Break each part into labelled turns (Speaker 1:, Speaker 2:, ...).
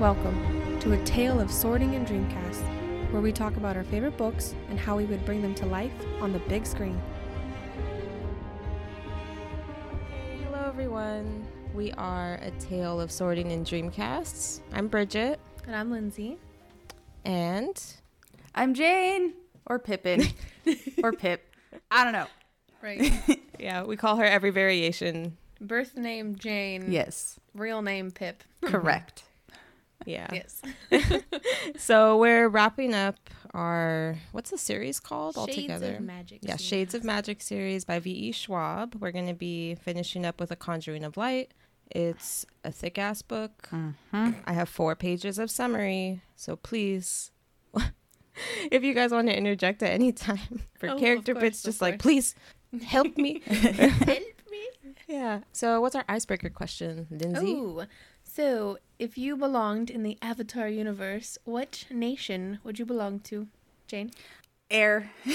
Speaker 1: Welcome to a tale of sorting and Dreamcast, where we talk about our favorite books and how we would bring them to life on the big screen.
Speaker 2: Hello, everyone. We are a tale of sorting and dreamcasts. I'm Bridget,
Speaker 1: And I'm Lindsay.
Speaker 2: and
Speaker 3: I'm Jane or Pippin or Pip. I don't know.
Speaker 1: Right.
Speaker 2: yeah, we call her every variation.
Speaker 1: Birth name Jane.
Speaker 3: Yes,
Speaker 1: Real name Pip.
Speaker 3: correct.
Speaker 2: Yeah.
Speaker 1: Yes.
Speaker 2: So we're wrapping up our what's the series called
Speaker 1: Shades
Speaker 2: altogether?
Speaker 1: of Magic.
Speaker 2: yeah,
Speaker 1: series.
Speaker 2: Shades of Magic series by V.E. Schwab. We're going to be finishing up with A Conjuring of Light. It's a thick ass book.
Speaker 3: Mm-hmm.
Speaker 2: I have four pages of summary, so please, if you guys want to interject at any time for
Speaker 1: Oh,
Speaker 2: character
Speaker 1: course,
Speaker 2: bits,
Speaker 1: of
Speaker 2: just like please help me.
Speaker 1: Help me.
Speaker 2: yeah. So, what's our icebreaker question, Lindsay?
Speaker 1: Ooh. So, if you belonged in the Avatar universe, what nation would you belong to, Jane?
Speaker 3: Air.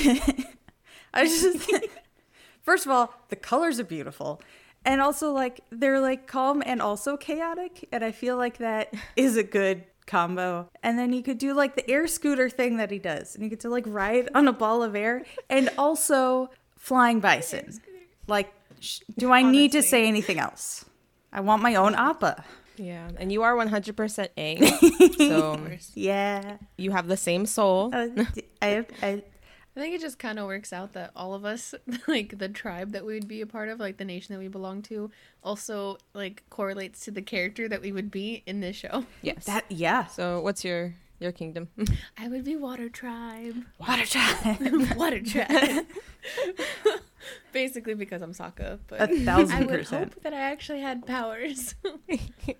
Speaker 3: I just. First of all, the colors are beautiful. And also, like, they're like calm and also chaotic. And I feel like that is a good combo. And then you could do like the air scooter thing that he does. And you get to like ride on a ball of air and also flying bison. Like, sh- do I need to say anything else? I want my own appa.
Speaker 2: Yeah, and you are 100% Aang, so
Speaker 3: Yeah.
Speaker 2: you have the same soul.
Speaker 3: Uh, I, I,
Speaker 1: I think it just kind of works out that all of us, like the tribe that we would be a part of, like the nation that we belong to, also like correlates to the character that we would be in this show.
Speaker 2: Yes.
Speaker 3: that, yeah.
Speaker 2: so, what's your your kingdom?
Speaker 1: I would be Water Tribe.
Speaker 3: Water tribe.
Speaker 1: Water Tribe. Basically because I'm Sokka, but
Speaker 3: A thousand
Speaker 1: I would
Speaker 3: percent.
Speaker 1: hope that I actually had powers.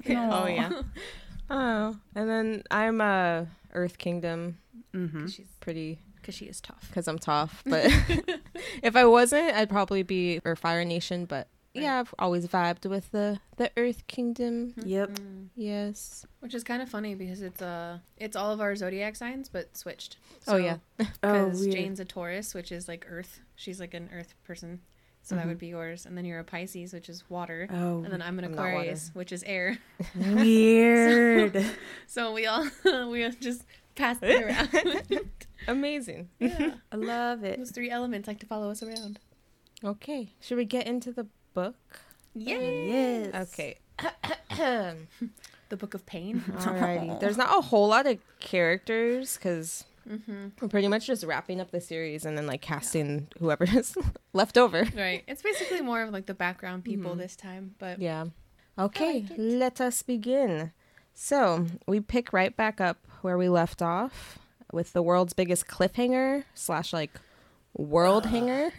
Speaker 2: oh yeah. Oh, and then I'm uh Earth Kingdom,
Speaker 3: Mm-hmm.
Speaker 1: She's
Speaker 2: pretty
Speaker 1: because she is tough.
Speaker 2: because I'm tough. But if I wasn't, I'd probably be or Fire Nation. But yeah, I've always vibed with the the Earth Kingdom.
Speaker 3: Yep.
Speaker 1: Mm.
Speaker 2: Yes.
Speaker 1: Which is kind of funny because it's uh it's all of our zodiac signs but switched.
Speaker 2: Oh, yeah.
Speaker 3: Oh,
Speaker 1: because
Speaker 3: weird.
Speaker 1: Jane's a Taurus, which is like Earth. She's like an Earth person, so that would be yours. And then you're a Pisces, which is water.
Speaker 3: Mm-hmm. Oh,
Speaker 1: And then I'm an
Speaker 2: I'm.
Speaker 1: Aquarius, which is air.
Speaker 3: weird.
Speaker 1: So we all we all just pass it around.
Speaker 2: Amazing.
Speaker 1: yeah,
Speaker 3: I love it.
Speaker 1: those three elements like to follow us around.
Speaker 2: Okay. Should we get into the book?
Speaker 3: Yes.
Speaker 2: Okay.
Speaker 1: The Book of Pain.
Speaker 2: Alrighty. There's not a whole lot of characters because
Speaker 1: hmm
Speaker 2: we're pretty much just wrapping up the series and then like casting whoever is left over.
Speaker 1: Right. It's basically more of like the background people
Speaker 2: Mhm.
Speaker 1: this time, but
Speaker 2: Yeah. Okay,
Speaker 1: like
Speaker 2: let us begin. So we pick right back up where we left off with the world's biggest cliffhanger slash like world hanger,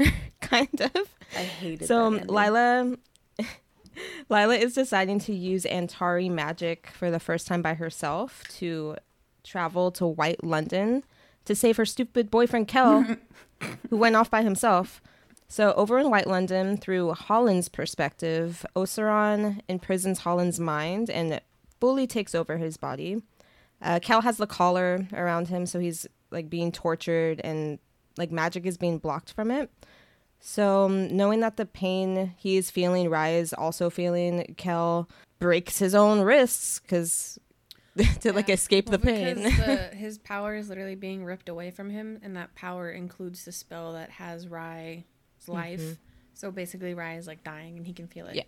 Speaker 2: kind of.
Speaker 3: I hated it.
Speaker 2: So
Speaker 3: that.
Speaker 2: Lila, Lila is deciding to use Antari magic for the first time by herself to travel to White London to save her stupid boyfriend Kell, who went off by himself. So over in White London, through Holland's perspective, Osaron imprisons Holland's mind and fully takes over his body. Uh, Kell has the collar around him, so he's like being tortured and like magic is being blocked from it. So, um, knowing that the pain he is feeling, Rhy is also feeling, Kell breaks his own wrists because to like escape
Speaker 1: Well,
Speaker 2: the pain.
Speaker 1: the, his power is literally being ripped away from him, and that power includes the spell that has Rhy's life.
Speaker 2: Mhm.
Speaker 1: So basically, Rhy is like dying, and he can feel it.
Speaker 2: Yeah.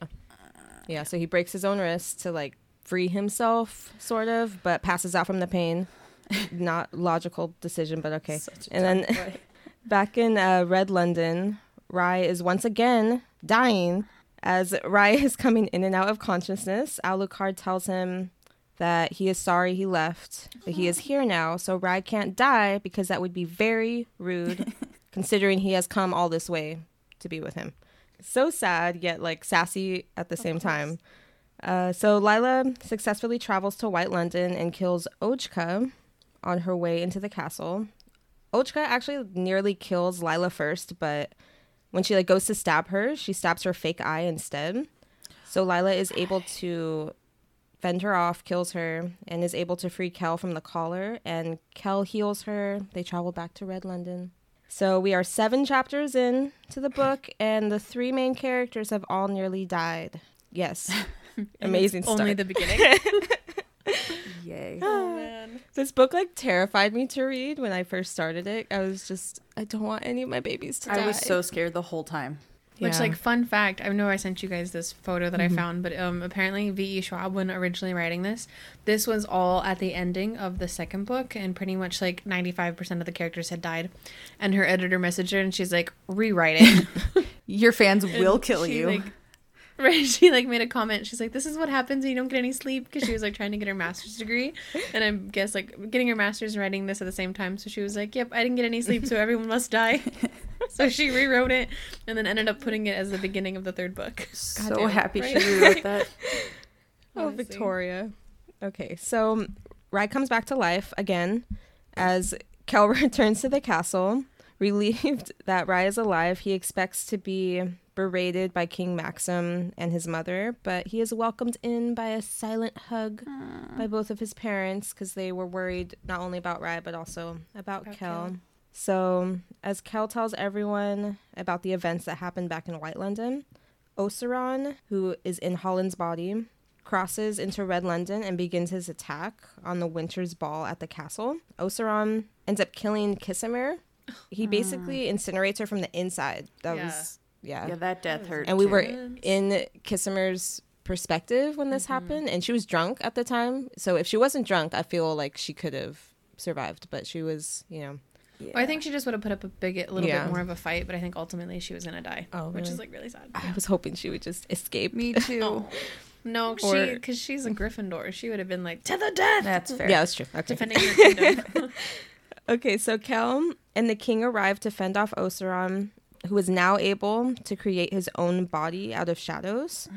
Speaker 2: yeah, so he breaks his own wrist to like free himself, sort of, but passes out from the pain. Not logical decision, but okay. And then- Back in uh, Red London, Rhy is once again dying. As Rhy is coming in and out of consciousness, Alucard tells him that he is sorry he left, but he is here now, so Rhy can't die because that would be very rude, considering he has come all this way to be with him. So sad, yet like sassy at the same time. Uh, so Lila successfully travels to White London and kills Ojka on her way into the castle. Ojka actually nearly kills Lila first, but when she like goes to stab her, she stabs her fake eye instead. So Lila is able to fend her off, kills her, and is able to free Kell from the collar. And Kell heals her. They travel back to Red London. So we are seven chapters in to the book, and the three main characters have all nearly died. Yes, amazing
Speaker 1: Only the beginning.
Speaker 3: Yay.
Speaker 1: Oh man.
Speaker 2: This book like terrified me to read when I first started it. I was just I don't want any of my babies to die.
Speaker 3: I was so scared the whole time.
Speaker 1: Which, like, fun fact, I know I sent you guys this photo that I found, but um, apparently V.E. Schwab, when originally writing this, this was all at the ending of the second book, and pretty much like 95% of the characters had died. And her editor messaged her, and she's like, rewrite it.
Speaker 3: Your fans will kill
Speaker 1: she,
Speaker 3: you.
Speaker 1: Like, right, she like made a comment. She's like, "This is what happens when you don't get any sleep," because she was like trying to get her master's degree, and I guess like getting her master's and writing this at the same time. So she was like, "Yep, I didn't get any sleep, so everyone must die." so she rewrote it, and then ended up putting it as the beginning of the third book.
Speaker 3: so
Speaker 2: Goddamn,
Speaker 3: happy
Speaker 1: right?
Speaker 3: she rewrote that.
Speaker 2: Oh,
Speaker 1: Honestly.
Speaker 2: Victoria. Okay, so Rhy comes back to life again as Kell returns to the castle. Relieved that Rhy is alive, he expects to be berated by King Maxim and his mother, but he is welcomed in by a silent hug by both of his parents because they were worried not only about Rhy but also about,
Speaker 1: About
Speaker 2: Kell.
Speaker 1: Kell.
Speaker 2: So, as Kell tells everyone about the events that happened back in White London, Osaron, who is in Holland's body, crosses into Red London and begins his attack on the Winter's Ball at the castle. Osaron ends up killing Kisimyr. He basically incinerates her from the inside. That
Speaker 1: Yeah.
Speaker 2: was yeah.
Speaker 3: Yeah, that death hurt.
Speaker 2: and we
Speaker 3: too.
Speaker 2: were in Kisimyr's perspective when this mm-hmm. happened and she was drunk at the time. So if she wasn't drunk, I feel like she could have survived, but she was, you know.
Speaker 3: Yeah.
Speaker 1: Well, I think she just would have put up a big, a little
Speaker 2: Yeah.
Speaker 1: bit more of a fight, but I think ultimately she was gonna die,
Speaker 2: Oh,
Speaker 1: which is like really sad.
Speaker 2: I was hoping she would just escape.
Speaker 3: Me too.
Speaker 1: Oh. No, she because she's a Gryffindor. She would have been like to the death,
Speaker 3: That's fair.
Speaker 2: Yeah, that's true. Okay.
Speaker 1: defending her kingdom.
Speaker 2: Okay, so Kell and the king arrive to fend off Osaron, who is now able to create his own body out of shadows.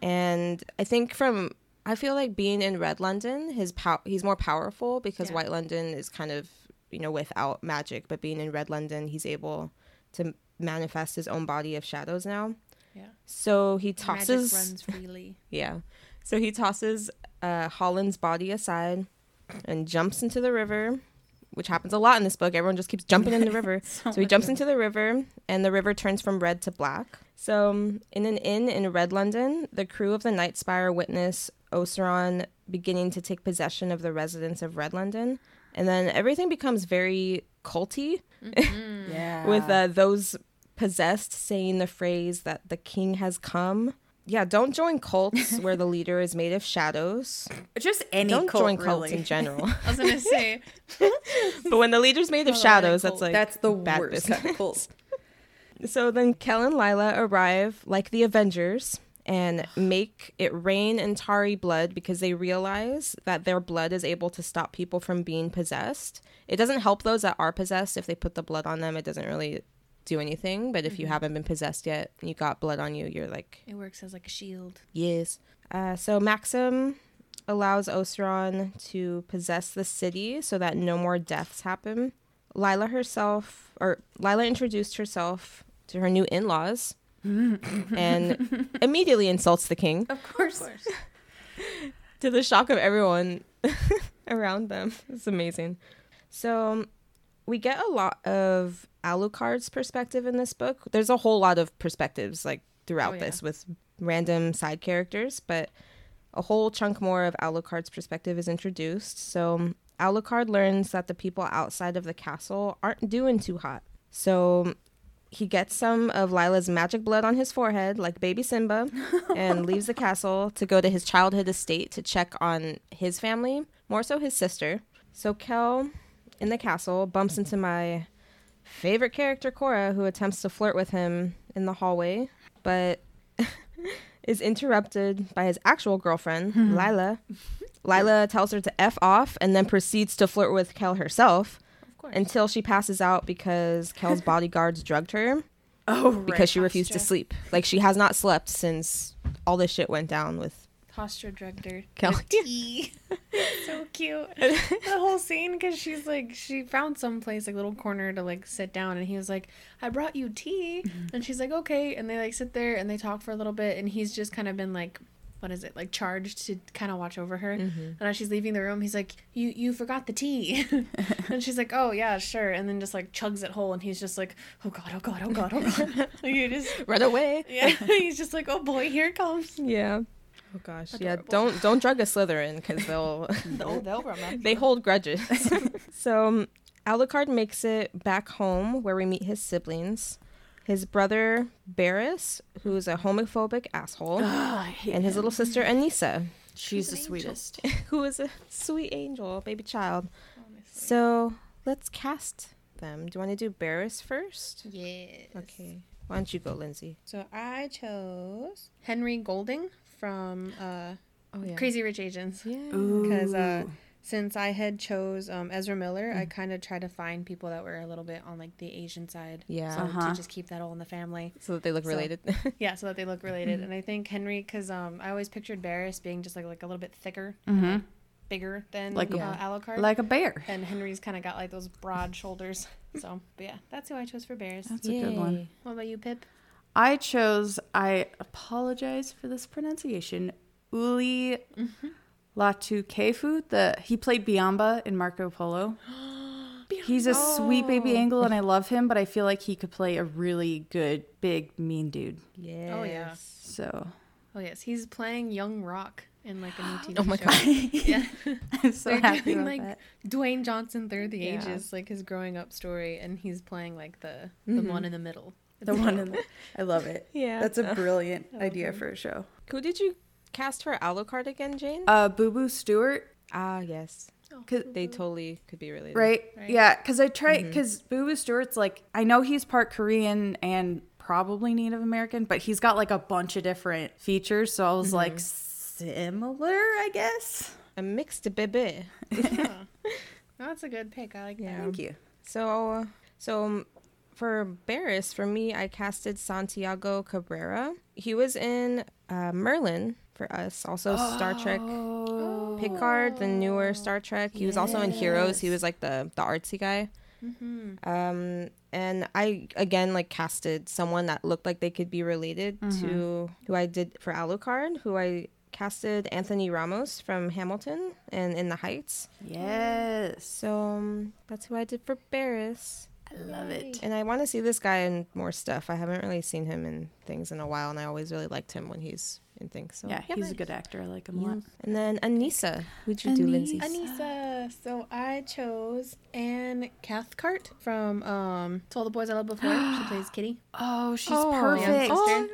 Speaker 2: And I think from I feel like being in Red London, his pow- he's more powerful because
Speaker 1: Yeah.
Speaker 2: White London is kind of you know without magic, but being in Red London, he's able to manifest his own body of shadows now.
Speaker 1: Yeah.
Speaker 2: So he tosses.
Speaker 1: Magic runs freely.
Speaker 2: yeah. So he tosses uh, Holland's body aside and jumps into the river, which happens a lot in this book. Everyone just keeps jumping in the river. so he jumps into the river, and the river turns from red to black. So, um, in an inn in Red London, the crew of the Night Spire witness Osaron beginning to take possession of the residents of Red London. And then everything becomes very culty
Speaker 3: Yeah.
Speaker 2: with uh, those possessed saying the phrase that the king has come. Yeah, don't join cults where the leader is made of shadows.
Speaker 3: just any
Speaker 2: don't
Speaker 3: cult,
Speaker 2: join cults
Speaker 3: really.
Speaker 2: in general.
Speaker 1: I was gonna say
Speaker 2: but when the leader's made of shadows, that's like
Speaker 3: That's the
Speaker 2: bad
Speaker 3: worst
Speaker 2: business.
Speaker 3: kind of cult.
Speaker 2: So then Kell and Lila arrive like the Avengers and make it rain Antari blood because they realize that their blood is able to stop people from being possessed. It doesn't help those that are possessed if they put the blood on them. It doesn't really do anything. But if you haven't been possessed yet, you got blood on you, you're like,
Speaker 1: it works as like a shield.
Speaker 2: yes. Uh, so Maxim allows Osaron to possess the city so that no more deaths happen. Lila herself, or Lila introduced herself to her new in laws and immediately insults the king
Speaker 3: Of course.
Speaker 1: Of course.
Speaker 2: to the shock of everyone around them. It's amazing. So we get a lot of Alucard's perspective in this book. There's a whole lot of perspectives like throughout
Speaker 1: Oh, yeah.
Speaker 2: this with random side characters, but a whole chunk more of Alucard's perspective is introduced. So Alucard learns that the people outside of the castle aren't doing too hot. So he gets some of Lila's magic blood on his forehead, like baby Simba, and leaves the castle to go to his childhood estate to check on his family, more so his sister. So Kell, in the castle, bumps into my favorite character, Cora, who attempts to flirt with him in the hallway, but is interrupted by his actual girlfriend, Lila. Lila tells her to F off and then proceeds to flirt with Kell herself until she passes out because Kell's bodyguards drugged her
Speaker 3: Oh, right.
Speaker 2: because she refused to sleep. Like she has not slept since all this shit went down with
Speaker 1: Hastra drugged her. Kell. tea. so cute. the whole scene because she's like she found some place like little corner to like sit down and he was like I brought you tea mm-hmm. and she's like okay and they like sit there and they talk for a little bit and he's just kind of been like what is it like charged to kind of watch over her mm-hmm. and as she's leaving the room he's like you you forgot the tea and she's like oh yeah sure and then just like chugs it whole and he's just like oh god oh god oh god oh god like you just
Speaker 2: run away.
Speaker 1: yeah he's just like oh boy here it comes
Speaker 2: Yeah. Oh gosh,
Speaker 1: Adorable.
Speaker 2: yeah. Don't don't drug a Slytherin because they'll
Speaker 1: they'll, they'll remember.
Speaker 2: they hold grudges. so um, Alucard makes it back home where we meet his siblings. His brother Berras, who's a homophobic asshole,
Speaker 3: I
Speaker 2: and his
Speaker 3: him.
Speaker 2: little sister Anisa,
Speaker 3: She's the
Speaker 1: an angel.
Speaker 3: sweetest.
Speaker 2: who is a sweet angel, baby child.
Speaker 1: Honestly.
Speaker 2: So let's cast them. Do you want to do Berras first?
Speaker 1: yes.
Speaker 2: Okay. Why don't you go, Lindsay?
Speaker 1: So I chose Henry Golding from uh,
Speaker 2: Oh yeah.
Speaker 1: Crazy Rich Asians.
Speaker 2: Yeah.
Speaker 1: Because uh, since I had chose um, Ezra Miller,
Speaker 2: Mm.
Speaker 1: I kind of tried to find people that were a little bit on like the Asian side.
Speaker 2: Yeah.
Speaker 1: So
Speaker 3: Uh-huh.
Speaker 1: to just keep that all in the family.
Speaker 2: So that they look
Speaker 1: So-
Speaker 2: related.
Speaker 1: Yeah, so that they look related.
Speaker 2: Mm.
Speaker 1: And I think Henry, because um, I always pictured Berras being just like like a little bit thicker,
Speaker 3: hmm
Speaker 1: bigger than
Speaker 3: Like
Speaker 1: like
Speaker 2: a-
Speaker 1: uh, Alucard.
Speaker 3: Like a bear.
Speaker 1: and Henry's kind of got like those broad shoulders. So, but yeah, that's who I chose for Berras.
Speaker 3: That's a good one.
Speaker 1: What about you, Pip?
Speaker 3: I chose, I apologize for this pronunciation, Uli Latukefu. The he played Biamba in Marco Polo. He's a sweet baby angle and I love him, but I feel like he could play a really good big mean dude.
Speaker 2: Yes.
Speaker 1: Oh, yeah.
Speaker 3: So
Speaker 1: Oh yes, he's playing young Rock in like a new TV
Speaker 2: Oh my
Speaker 1: show.
Speaker 2: God.
Speaker 1: Yeah,
Speaker 3: I'm so
Speaker 1: They're
Speaker 3: happy
Speaker 1: doing, like,
Speaker 3: that.
Speaker 1: Dwayne Johnson through the
Speaker 2: Yeah.
Speaker 1: ages, like his growing up story, and he's playing like the the
Speaker 2: Mhm.
Speaker 1: one in the middle.
Speaker 3: The one in the, I love it.
Speaker 2: Yeah.
Speaker 3: That's a brilliant
Speaker 1: I
Speaker 3: idea
Speaker 1: him.
Speaker 3: for a show.
Speaker 2: Who did you cast for Alucard again, Jane?
Speaker 3: Uh, Boo Boo Stewart,
Speaker 2: ah, yes.
Speaker 1: Oh,
Speaker 3: 'Cause
Speaker 2: They totally could be related.
Speaker 3: right?
Speaker 1: Right.
Speaker 3: Yeah, because I try because Boo Boo Stewart's like I know he's part Korean and probably Native American, but he's got like a bunch of different features. So I was like similar, I guess.
Speaker 2: A mixed baby.
Speaker 1: yeah. No, that's a good pick. I like
Speaker 2: Yeah.
Speaker 1: that.
Speaker 3: Thank you.
Speaker 2: So, so um, for Berras, for me, I casted Santiago Cabrera. He was in uh, Merlin for us. Also, Star Trek
Speaker 3: Oh.
Speaker 2: Picard, the newer Star Trek. He was also in Heroes. He was like the the artsy guy.
Speaker 1: Mm-hmm.
Speaker 2: Um, and I again like casted someone that looked like they could be related to who I did for Alucard, who I casted Anthony Ramos from Hamilton and In the Heights.
Speaker 3: Yes,
Speaker 2: So um, that's who I did for Berras.
Speaker 3: I love it.
Speaker 2: And I want to see this guy in more stuff. I haven't really seen him in things in a while, and I always really liked him when he's in things. So
Speaker 3: yeah, he's a good actor. I like him a
Speaker 2: Yeah.
Speaker 3: lot.
Speaker 2: And then Anisa, who'd you do, Lindsay?
Speaker 3: Anisa.
Speaker 1: Anisa. So I chose Anna Cathcart from um To All the Boys I Loved Before. she plays Kitty.
Speaker 3: Oh, she's
Speaker 2: Oh,
Speaker 3: perfect.
Speaker 1: Oh,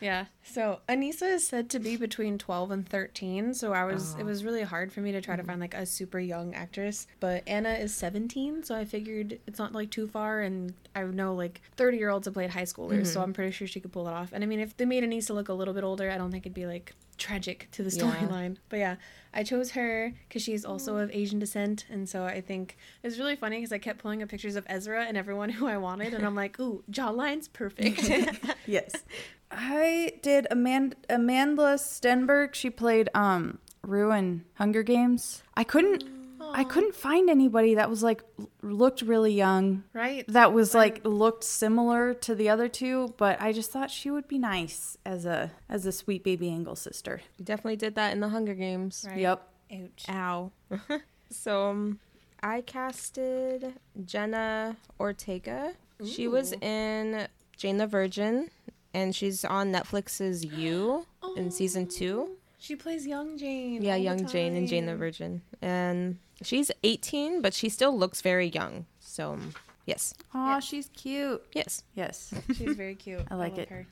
Speaker 1: Yeah. So Anisa is said to be between 12 and 13. So I was,
Speaker 2: Oh.
Speaker 1: it was really hard for me to try to mm-hmm. find like a super young actress. But Anna is 17. So I figured it's not like too far. And I know like 30 year olds have played high schoolers. So mm-hmm. I'm pretty sure she could pull it off. And I mean, if they made Anisa look a little bit older, I don't think it'd be like tragic to the
Speaker 2: Yeah.
Speaker 1: storyline. But yeah, I chose her because she's also of Asian descent. And so I think it's really funny because I kept pulling up pictures of Ezra and everyone who I wanted. And I'm like, ooh, jawline's perfect.
Speaker 3: Yes. I did Amanda Amandla Stenberg. She played um Rue in Hunger Games. I couldn't I couldn't find anybody that was like looked really young.
Speaker 1: right?
Speaker 3: That was like looked similar to the other two, but I just thought she would be nice as a as a sweet baby Angle sister.
Speaker 2: You definitely did that in the Hunger Games.
Speaker 1: Right.
Speaker 3: Yep.
Speaker 1: Ouch.
Speaker 2: Ow. so um, I casted Jenna Ortega. She was in Jane the Virgin, and she's on Netflix's You in season oh. two.
Speaker 1: She plays young Jane.
Speaker 2: Yeah, young Jane and Jane the. Virgin. And she's 18, but she still looks very young. So, yes.
Speaker 3: Aw,
Speaker 1: Yeah.
Speaker 3: she's cute.
Speaker 2: Yes.
Speaker 3: Yes.
Speaker 1: She's very cute.
Speaker 3: I like
Speaker 1: love
Speaker 3: it.
Speaker 1: Her.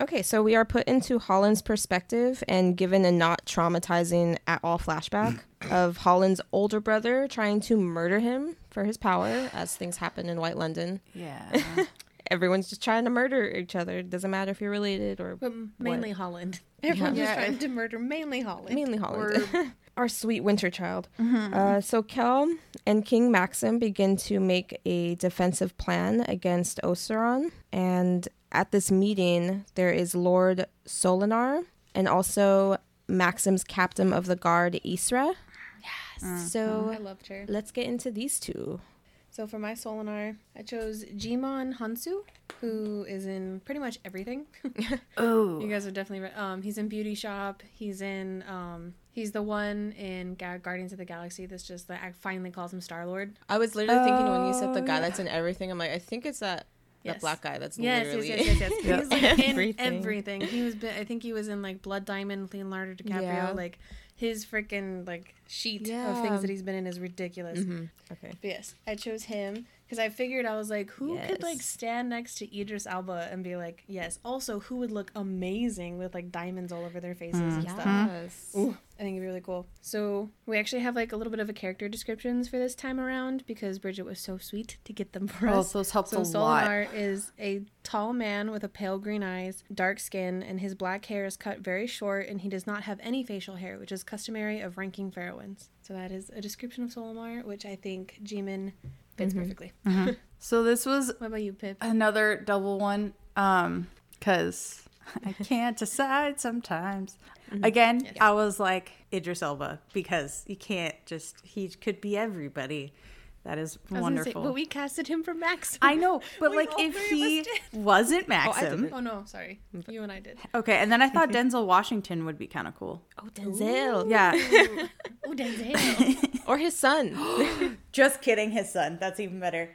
Speaker 2: Okay, so we are put into Holland's perspective and given a not traumatizing at all flashback of Holland's older brother trying to murder him for his power as things happen in White London.
Speaker 3: Yeah.
Speaker 2: Everyone's just trying to murder each other. It doesn't matter if you're related or
Speaker 1: But mainly Holland. Everyone's
Speaker 3: Yeah.
Speaker 1: just trying to murder mainly Holland.
Speaker 2: mainly Holland. Our sweet winter child.
Speaker 3: Mm-hmm.
Speaker 2: Uh, so Kell and King Maxim begin to make a defensive plan against Osaron. And at this meeting, there is Lord Solinar and also Maxim's captain of the guard, Isra. Yes. So
Speaker 1: I loved her.
Speaker 2: let's get into these two.
Speaker 1: So for my Solinar, I chose Djimon Hounsou, who is in pretty much everything.
Speaker 3: oh.
Speaker 1: you guys are definitely right. Um, he's in Beauty Shop. He's in um, he's the one in Ga- Guardians of the Galaxy that's just that finally calls him Star Lord.
Speaker 2: I was literally thinking when you said the
Speaker 3: Oh,
Speaker 2: guy
Speaker 3: yeah.
Speaker 2: that's in everything, I'm like, I think it's that
Speaker 1: Yes.
Speaker 2: black guy. That's
Speaker 1: Yes,
Speaker 2: literally
Speaker 1: yes, yes, yes, yes. He was like in
Speaker 2: Everything.
Speaker 1: He was. I think he was in like Blood Diamond, Leonardo DiCaprio.
Speaker 2: Yeah.
Speaker 1: Like his freaking like sheet of things that he's been in is ridiculous.
Speaker 2: Mhm. Okay.
Speaker 1: But yes, I chose him because I figured I was like, who could like stand next to Idris Elba and be like, yes. Also, who would look amazing with like diamonds all over their faces and stuff.
Speaker 2: Yes.
Speaker 1: Ooh, I think it'd be really cool. So we actually have like a little bit of a character descriptions for this time around because Bridget was so sweet to get them for
Speaker 3: Oh,
Speaker 1: us.
Speaker 3: those helped
Speaker 1: So
Speaker 3: a lot.
Speaker 1: Solinar is a tall man with a pale green eyes, dark skin, and his black hair is cut very short, and he does not have any facial hair, which is customary of ranking Faroans. So that is a description of Solomar, which I think Djimon fits perfectly.
Speaker 3: So this was
Speaker 1: What about you, Pip?
Speaker 3: another double one um because i can't decide sometimes mm-hmm. again
Speaker 1: Yes.
Speaker 3: i was like idris elba because you can't just he could be everybody that is
Speaker 1: I was gonna
Speaker 3: wonderful
Speaker 1: Say, but we casted him for Max.
Speaker 3: i know but
Speaker 1: We
Speaker 3: like if he wasn't oh,
Speaker 2: I
Speaker 3: maxim
Speaker 2: didn't.
Speaker 1: Oh no, sorry. You and I did.
Speaker 3: okay and then i thought denzel washington would be kind of cool
Speaker 2: Oh, Denzel.
Speaker 3: yeah
Speaker 1: Oh, Denzel.
Speaker 2: Or his son.
Speaker 3: just kidding his son that's even better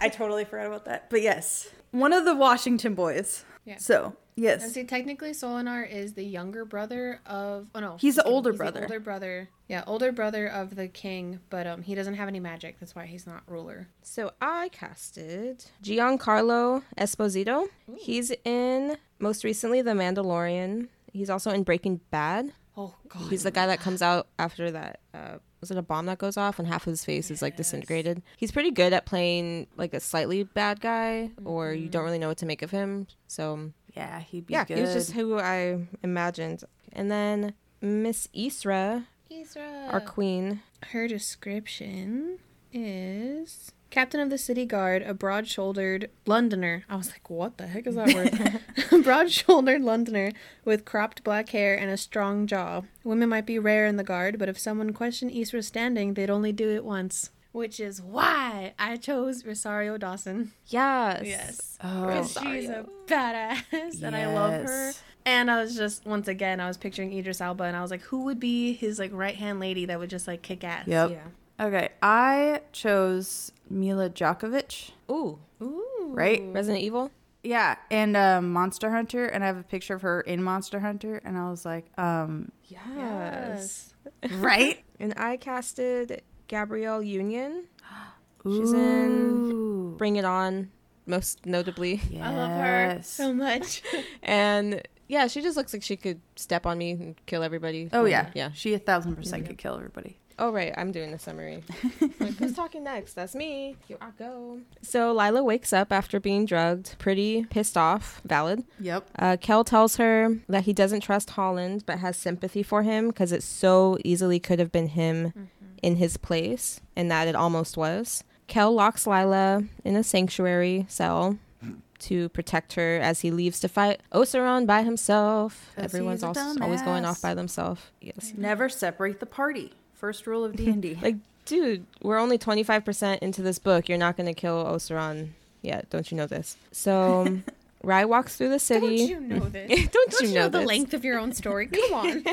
Speaker 3: i totally forgot about that but yes one of the washington boys
Speaker 1: Yeah.
Speaker 3: so
Speaker 1: and
Speaker 3: yes
Speaker 1: see, technically, Solinar is the younger brother of. Oh no,
Speaker 3: He's the older
Speaker 1: He's
Speaker 3: brother.
Speaker 1: older brother. Yeah, older brother of the king, but um, he doesn't have any magic. That's why he's not ruler.
Speaker 2: So I casted Giancarlo Esposito. He's in most recently The Mandalorian. He's also in Breaking Bad.
Speaker 1: Oh God.
Speaker 2: He's the guy that comes out after that. Uh, was it a bomb that goes off and half of his face is like disintegrated? He's pretty good at playing like a slightly bad guy, or you don't mm-hmm. really know what to make of him. So
Speaker 3: yeah he'd be
Speaker 2: yeah,
Speaker 3: good
Speaker 2: he was just who I imagined. And then Miss Isra,
Speaker 1: Isra.
Speaker 2: our queen.
Speaker 1: Her description is captain of the city guard, a broad-shouldered Londoner. I was like, what the heck is that word? broad-shouldered Londoner with cropped black hair and a strong jaw. Women might be rare in the guard, but if someone questioned Isra's standing, they'd only do it once. Which is why I chose Rosario Dawson.
Speaker 2: Yes.
Speaker 1: Yes.
Speaker 3: oh
Speaker 1: she's a badass and I love her. And I was just once again I was picturing Idris Elba and I was like, who would be his like right hand lady that would just like kick ass?
Speaker 3: Yep.
Speaker 2: Yeah.
Speaker 3: Okay, I chose Milla Jovovich,
Speaker 2: Ooh,
Speaker 1: Ooh.
Speaker 3: right?
Speaker 2: Resident Evil.
Speaker 3: Yeah, and uh, Monster Hunter, and I have a picture of her in Monster Hunter, and I was like, um,
Speaker 1: Yes.
Speaker 3: right?
Speaker 2: And I casted Gabrielle Union. Ooh. She's in Bring It On, most notably.
Speaker 1: I love her so much.
Speaker 2: And yeah, she just looks like she could step on me and kill everybody.
Speaker 3: Oh yeah,
Speaker 2: Yeah.
Speaker 3: She a thousand percent could kill everybody.
Speaker 2: Oh, right. I'm doing the summary. like, who's talking next? That's me. Here I go. So Lila wakes up after being drugged, pretty pissed off. Valid.
Speaker 3: Yep.
Speaker 2: Uh, Kell tells her that he doesn't trust Holland, but has sympathy for him because it so easily could have been him in his place, and that it almost was. Kell locks Lila in a sanctuary cell to protect her as he leaves to fight Osaron by himself. Everyone's also always going off by themselves. Yes.
Speaker 3: Never separate the party. First rule of D and D.
Speaker 2: Like, dude, we're only 25% into this book. You're not going to kill Osaron yet. Don't you know this? So, um, Rhy walks through the city.
Speaker 1: Don't you know this?
Speaker 2: Don't
Speaker 1: Don't
Speaker 2: you know,
Speaker 1: the
Speaker 2: this?
Speaker 1: length of your own story? Come on.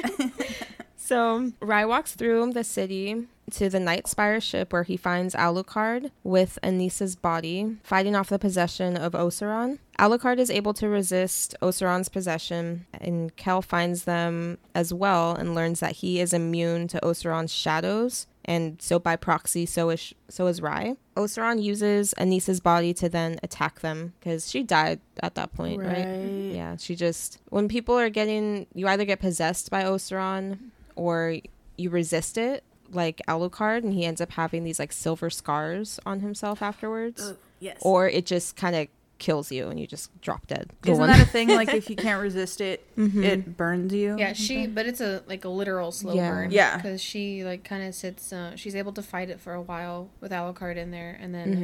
Speaker 2: So um, Rhy walks through the city to the Night Spire ship where he finds Alucard with Anisa's body, fighting off the possession of Osaron. Alucard is able to resist Osaron's possession, and Kell finds them as well and learns that he is immune to Osaron's shadows, and so by proxy, so is so is Rhy. Osaron uses Anisa's body to then attack them because she died at that point, right? Yeah, she just when people are getting you either get possessed by Osaron or you resist it, like Alucard, and he ends up having these like silver scars on himself afterwards,
Speaker 3: Ugh, yes.
Speaker 2: or it just kind of kills you and you just drop dead. The
Speaker 3: Isn't
Speaker 2: one-
Speaker 3: that a thing? Like if you can't resist it,
Speaker 2: Mhm.
Speaker 3: it burns you.
Speaker 1: Yeah, she. But it's a like a literal slow
Speaker 2: Yeah.
Speaker 1: burn.
Speaker 3: Yeah.
Speaker 1: Because she like kind of sits. Uh, she's able to fight it for a while with Alucard in there, and then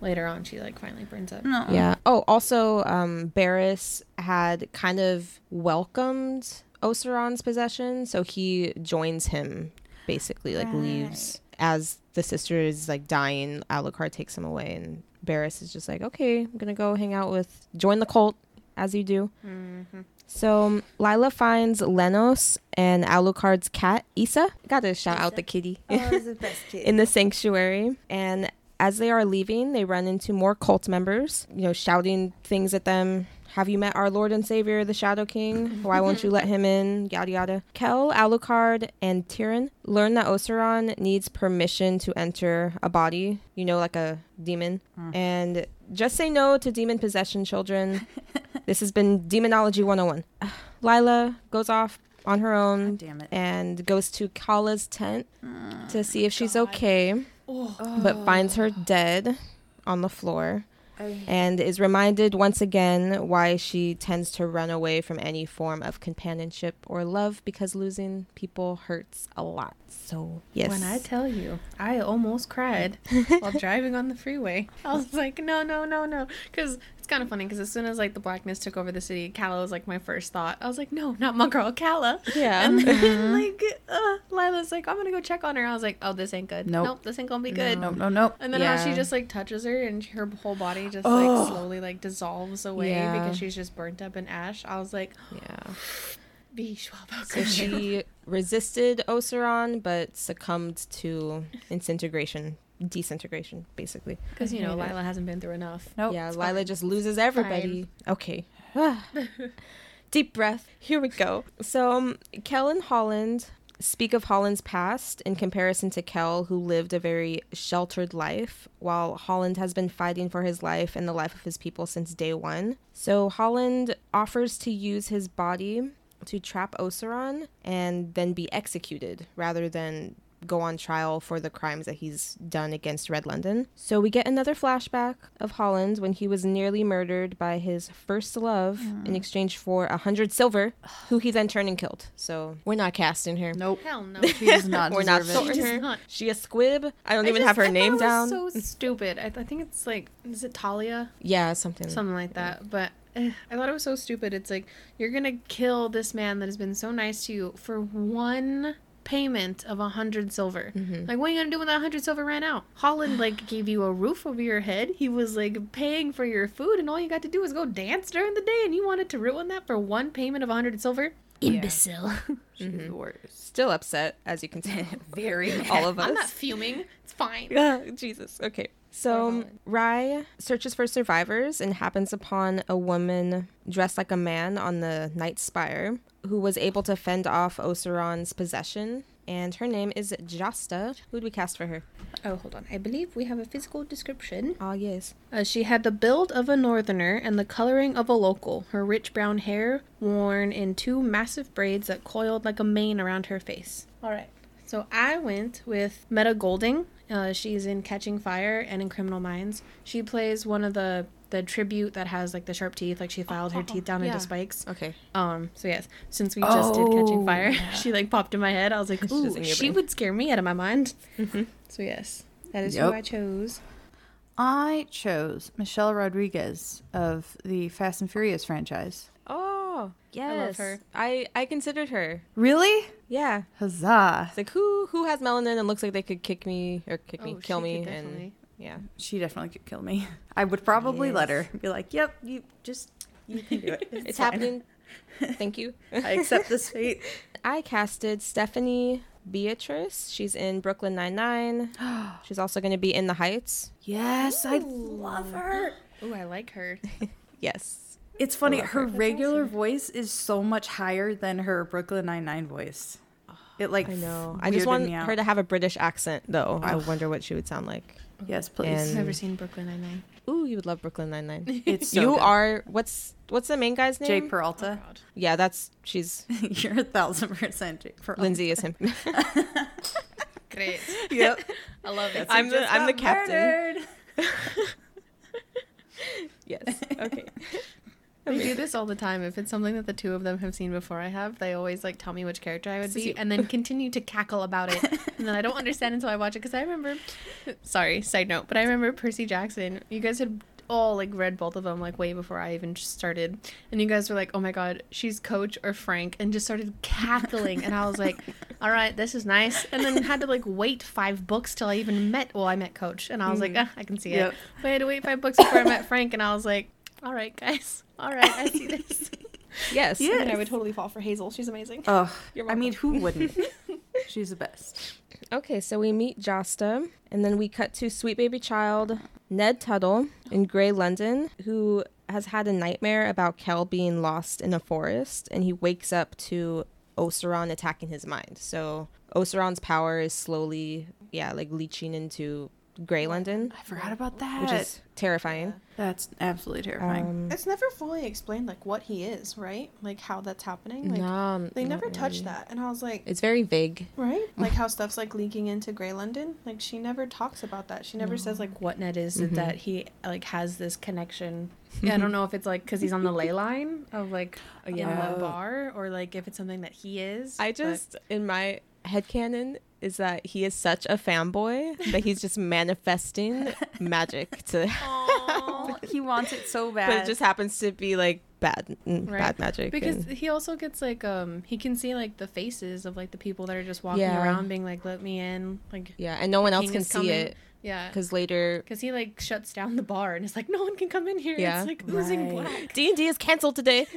Speaker 2: Mhm.
Speaker 1: later on she like finally burns up.
Speaker 3: No.
Speaker 2: Yeah. Oh, also, um, Berras had kind of welcomed Osaron's possession, so he joins him, basically, like leaves as the sister is like dying. Alucard takes him away, and Berras is just like, okay, I'm gonna go hang out with, join the cult, as you do.
Speaker 1: Mm-hmm.
Speaker 2: So Lila finds Lenos and Alucard's cat Esa. Gotta shout out the kitty
Speaker 3: Oh, the best
Speaker 2: in the sanctuary. And As they are leaving, they run into more cult members, you know, shouting things at them. Have you met our Lord and Savior, the Shadow King? Why won't you let him in? Yada yada. Kell, Alucard, and Tieren learn that Osaron needs permission to enter a body, you know, like a demon. And just say no to demon possession, children. this has been Demonology 101. Lila goes off on her own and goes to Calla's tent to see if she's
Speaker 1: God.
Speaker 2: okay,
Speaker 1: Oh,
Speaker 2: but finds her dead on the floor
Speaker 3: Oh.
Speaker 2: and is reminded once again why she tends to run away from any form of companionship or love because losing people hurts a lot. So, yes.
Speaker 1: When I tell you, I almost cried while driving on the freeway. I was like, no, no, no, no. Because it's kind of funny because as soon as like the blackness took over the city, Calla was like my first thought. I was like, no, not my girl, Calla.
Speaker 2: Yeah.
Speaker 1: And then like uh, Lila's like, I'm gonna go check on her. I was like, oh, this ain't good.
Speaker 3: Nope.
Speaker 1: Nope, this ain't gonna be good.
Speaker 3: No, no, no.
Speaker 1: And then how she just like touches her and her whole body just
Speaker 3: Oh.
Speaker 1: like slowly like dissolves away
Speaker 2: Yeah.
Speaker 1: because she's just burnt up in ash. I was like,
Speaker 2: yeah.
Speaker 1: be schwab
Speaker 2: So she resisted Osaron but succumbed to disintegration, disintegration, basically.
Speaker 1: because you know Lila hasn't been through enough.
Speaker 3: Nope.
Speaker 2: yeah, Lila
Speaker 1: fine.
Speaker 2: just loses everybody. Okay. Deep breath. Here we go. So, um, Kell and Holland speak of Holland's past in comparison to Kell, who lived a very sheltered life, while Holland has been fighting for his life and the life of his people since day one. So, Holland offers to use his body to trap Osaron and then be executed rather than go on trial for the crimes that he's done against Red London. So we get another flashback of Holland when he was nearly murdered by his first love in exchange for a hundred silver, who he then turned and killed. So we're not casting her.
Speaker 3: Nope.
Speaker 1: Hell no.
Speaker 3: She does not
Speaker 2: We're not
Speaker 3: deserve it.
Speaker 2: sorting
Speaker 1: She does
Speaker 2: her.
Speaker 1: not.
Speaker 2: She a squib. I don't
Speaker 1: I
Speaker 2: even
Speaker 1: just-
Speaker 2: have her
Speaker 1: I
Speaker 2: name
Speaker 1: it was
Speaker 2: down.
Speaker 1: So stupid. I, I think it's like is it Talia,
Speaker 2: yeah, something.
Speaker 1: something like that. But eh, I thought it was so stupid. It's like you're gonna kill this man that has been so nice to you for one payment of a hundred silver.
Speaker 2: Mm-hmm.
Speaker 1: Like what are you gonna do when that hundred silver ran out? Holland like gave you a roof over your head. He was like paying for your food, and all you got to do was go dance during the day, and you wanted to ruin that for one payment of a hundred silver. Imbecile.
Speaker 3: She's
Speaker 2: Mm-hmm.
Speaker 3: the worst.
Speaker 2: Still upset, as you can tell.
Speaker 3: Very.
Speaker 2: All of us.
Speaker 1: I'm not fuming. It's fine.
Speaker 2: Ah, Jesus. Okay. So um, Rhy searches for survivors and happens upon a woman dressed like a man on the Night Spire who was able to fend off Osaron's possession. And her name is Jasta. Who'd we cast for her?
Speaker 1: Oh, hold on. I believe we have a physical description.
Speaker 2: Ah, yes.
Speaker 1: Uh, she had the build of a northerner and the coloring of a local. Her rich brown hair worn in two massive braids that coiled like a mane around her face. All right. So I went with Meta Golding. Uh, she's in Catching Fire and in Criminal Minds. She plays one of the the tribute that has like the sharp teeth, like she filed her teeth down
Speaker 2: yeah.
Speaker 1: into spikes.
Speaker 2: Okay.
Speaker 1: Um. So yes, since we just did Catching
Speaker 3: Oh,
Speaker 1: Fire,
Speaker 3: yeah.
Speaker 1: she like popped in my head. I was like,
Speaker 2: She's
Speaker 1: ooh,
Speaker 2: in
Speaker 1: she would scare me out of my mind.
Speaker 2: Mhm.
Speaker 1: So yes, that is
Speaker 3: Yep.
Speaker 1: who I chose.
Speaker 3: I chose Michelle Rodriguez of the Fast and Furious franchise.
Speaker 2: Oh, yes.
Speaker 1: her.
Speaker 2: I, I considered her.
Speaker 3: Really?
Speaker 2: Yeah.
Speaker 3: Huzzah.
Speaker 2: It's like, who who has melanin and looks like they could kick me or kick me,
Speaker 1: Oh,
Speaker 2: kill
Speaker 1: she
Speaker 2: me. And yeah.
Speaker 3: She definitely could kill me. I would probably let her. Be like, yep, you just, you can do it.
Speaker 2: It's,
Speaker 3: fine.
Speaker 2: happening. Thank you.
Speaker 3: I accept this fate.
Speaker 2: I casted Stephanie Beatrice. She's in Brooklyn Nine Nine. She's also going to be in The Heights.
Speaker 3: Yes, I love her.
Speaker 1: Ooh, I like her.
Speaker 2: Yes.
Speaker 3: It's funny. Her
Speaker 2: her.
Speaker 1: That's
Speaker 3: regular
Speaker 1: awesome.
Speaker 3: voice is so much higher than her Brooklyn Nine Nine voice. It like
Speaker 2: I know. I just want her to have a British accent, though. I wonder what she would sound like.
Speaker 3: Yes, please.
Speaker 2: And-
Speaker 1: Never seen Brooklyn Nine Nine.
Speaker 2: Ooh, you would love Brooklyn Nine Nine.
Speaker 3: It's so
Speaker 2: you
Speaker 3: good.
Speaker 2: are what's what's the main guy's name?
Speaker 3: Jay Peralta.
Speaker 1: Oh, God.
Speaker 2: Yeah, that's she's
Speaker 3: You're a thousand percent Jay Peralta.
Speaker 2: Lindsay is him.
Speaker 1: Great.
Speaker 3: Yep.
Speaker 1: I love it.
Speaker 2: I'm the- I'm the captain. yes. Okay.
Speaker 1: They do this all the time. If it's something that the two of them have seen before I have, they always like tell me which character I would be and then continue to cackle about it. and then I don't understand until I watch it because I remember sorry, side note, but I remember Percy Jackson. You guys had all like read both of them like way before I even started. And you guys were like, "Oh my god, she's Coach or Frank." And just started cackling and I was like, "All right, this is nice." And then had to like wait 5 books till I even met well, I met Coach and I was like, ah, "I can see it." But I had to wait 5 books before I met Frank and I was like, "All right, guys. All right, I see this."
Speaker 2: Yes.
Speaker 3: Yeah.
Speaker 1: And I would totally fall for Hazel. She's amazing.
Speaker 3: Oh,
Speaker 2: You're
Speaker 3: I mean, who wouldn't? She's the best.
Speaker 2: Okay, so we meet Jasta, and then we cut to sweet baby child Ned Tuttle in Grey London, who has had a nightmare about Kell being lost in a forest, and he wakes up to Osaron attacking his mind. So Osaron's power is slowly, yeah, like leeching into Grey London,
Speaker 3: I forgot about that.
Speaker 2: which is terrifying.
Speaker 3: That's absolutely terrifying.
Speaker 2: Um,
Speaker 1: It's never fully explained like what he is, right? Like how that's happening. Like
Speaker 2: no,
Speaker 1: they
Speaker 2: not
Speaker 1: never touch
Speaker 2: really.
Speaker 1: that, and I was like,
Speaker 2: It's very vague.
Speaker 1: right? Like how stuff's like leaking into Grey London. Like she never talks about that. She never says like what Ned is.
Speaker 2: Mhm.
Speaker 1: That he like has this connection. Yeah, I don't know if it's like because he's on the ley line of like in
Speaker 3: Oh.
Speaker 1: the bar, or like if it's something that he is.
Speaker 2: I
Speaker 1: but-
Speaker 2: just in my headcanon is that he is such a fanboy that he's just manifesting magic to
Speaker 3: Aw, he wants it so bad.
Speaker 2: but it just happens to be like bad mm,
Speaker 1: Right.
Speaker 2: bad magic
Speaker 1: because
Speaker 2: and-
Speaker 1: he also gets like um he can see like the faces of like the people that are just walking
Speaker 2: Yeah.
Speaker 1: around being like let me in like
Speaker 2: yeah and no one else can see
Speaker 1: coming.
Speaker 2: it
Speaker 1: yeah
Speaker 2: because later
Speaker 1: because he like shuts down the bar and it's like no one can come in here
Speaker 2: Yeah.
Speaker 1: it's like oozing
Speaker 3: Right.
Speaker 1: black
Speaker 2: d&d is canceled today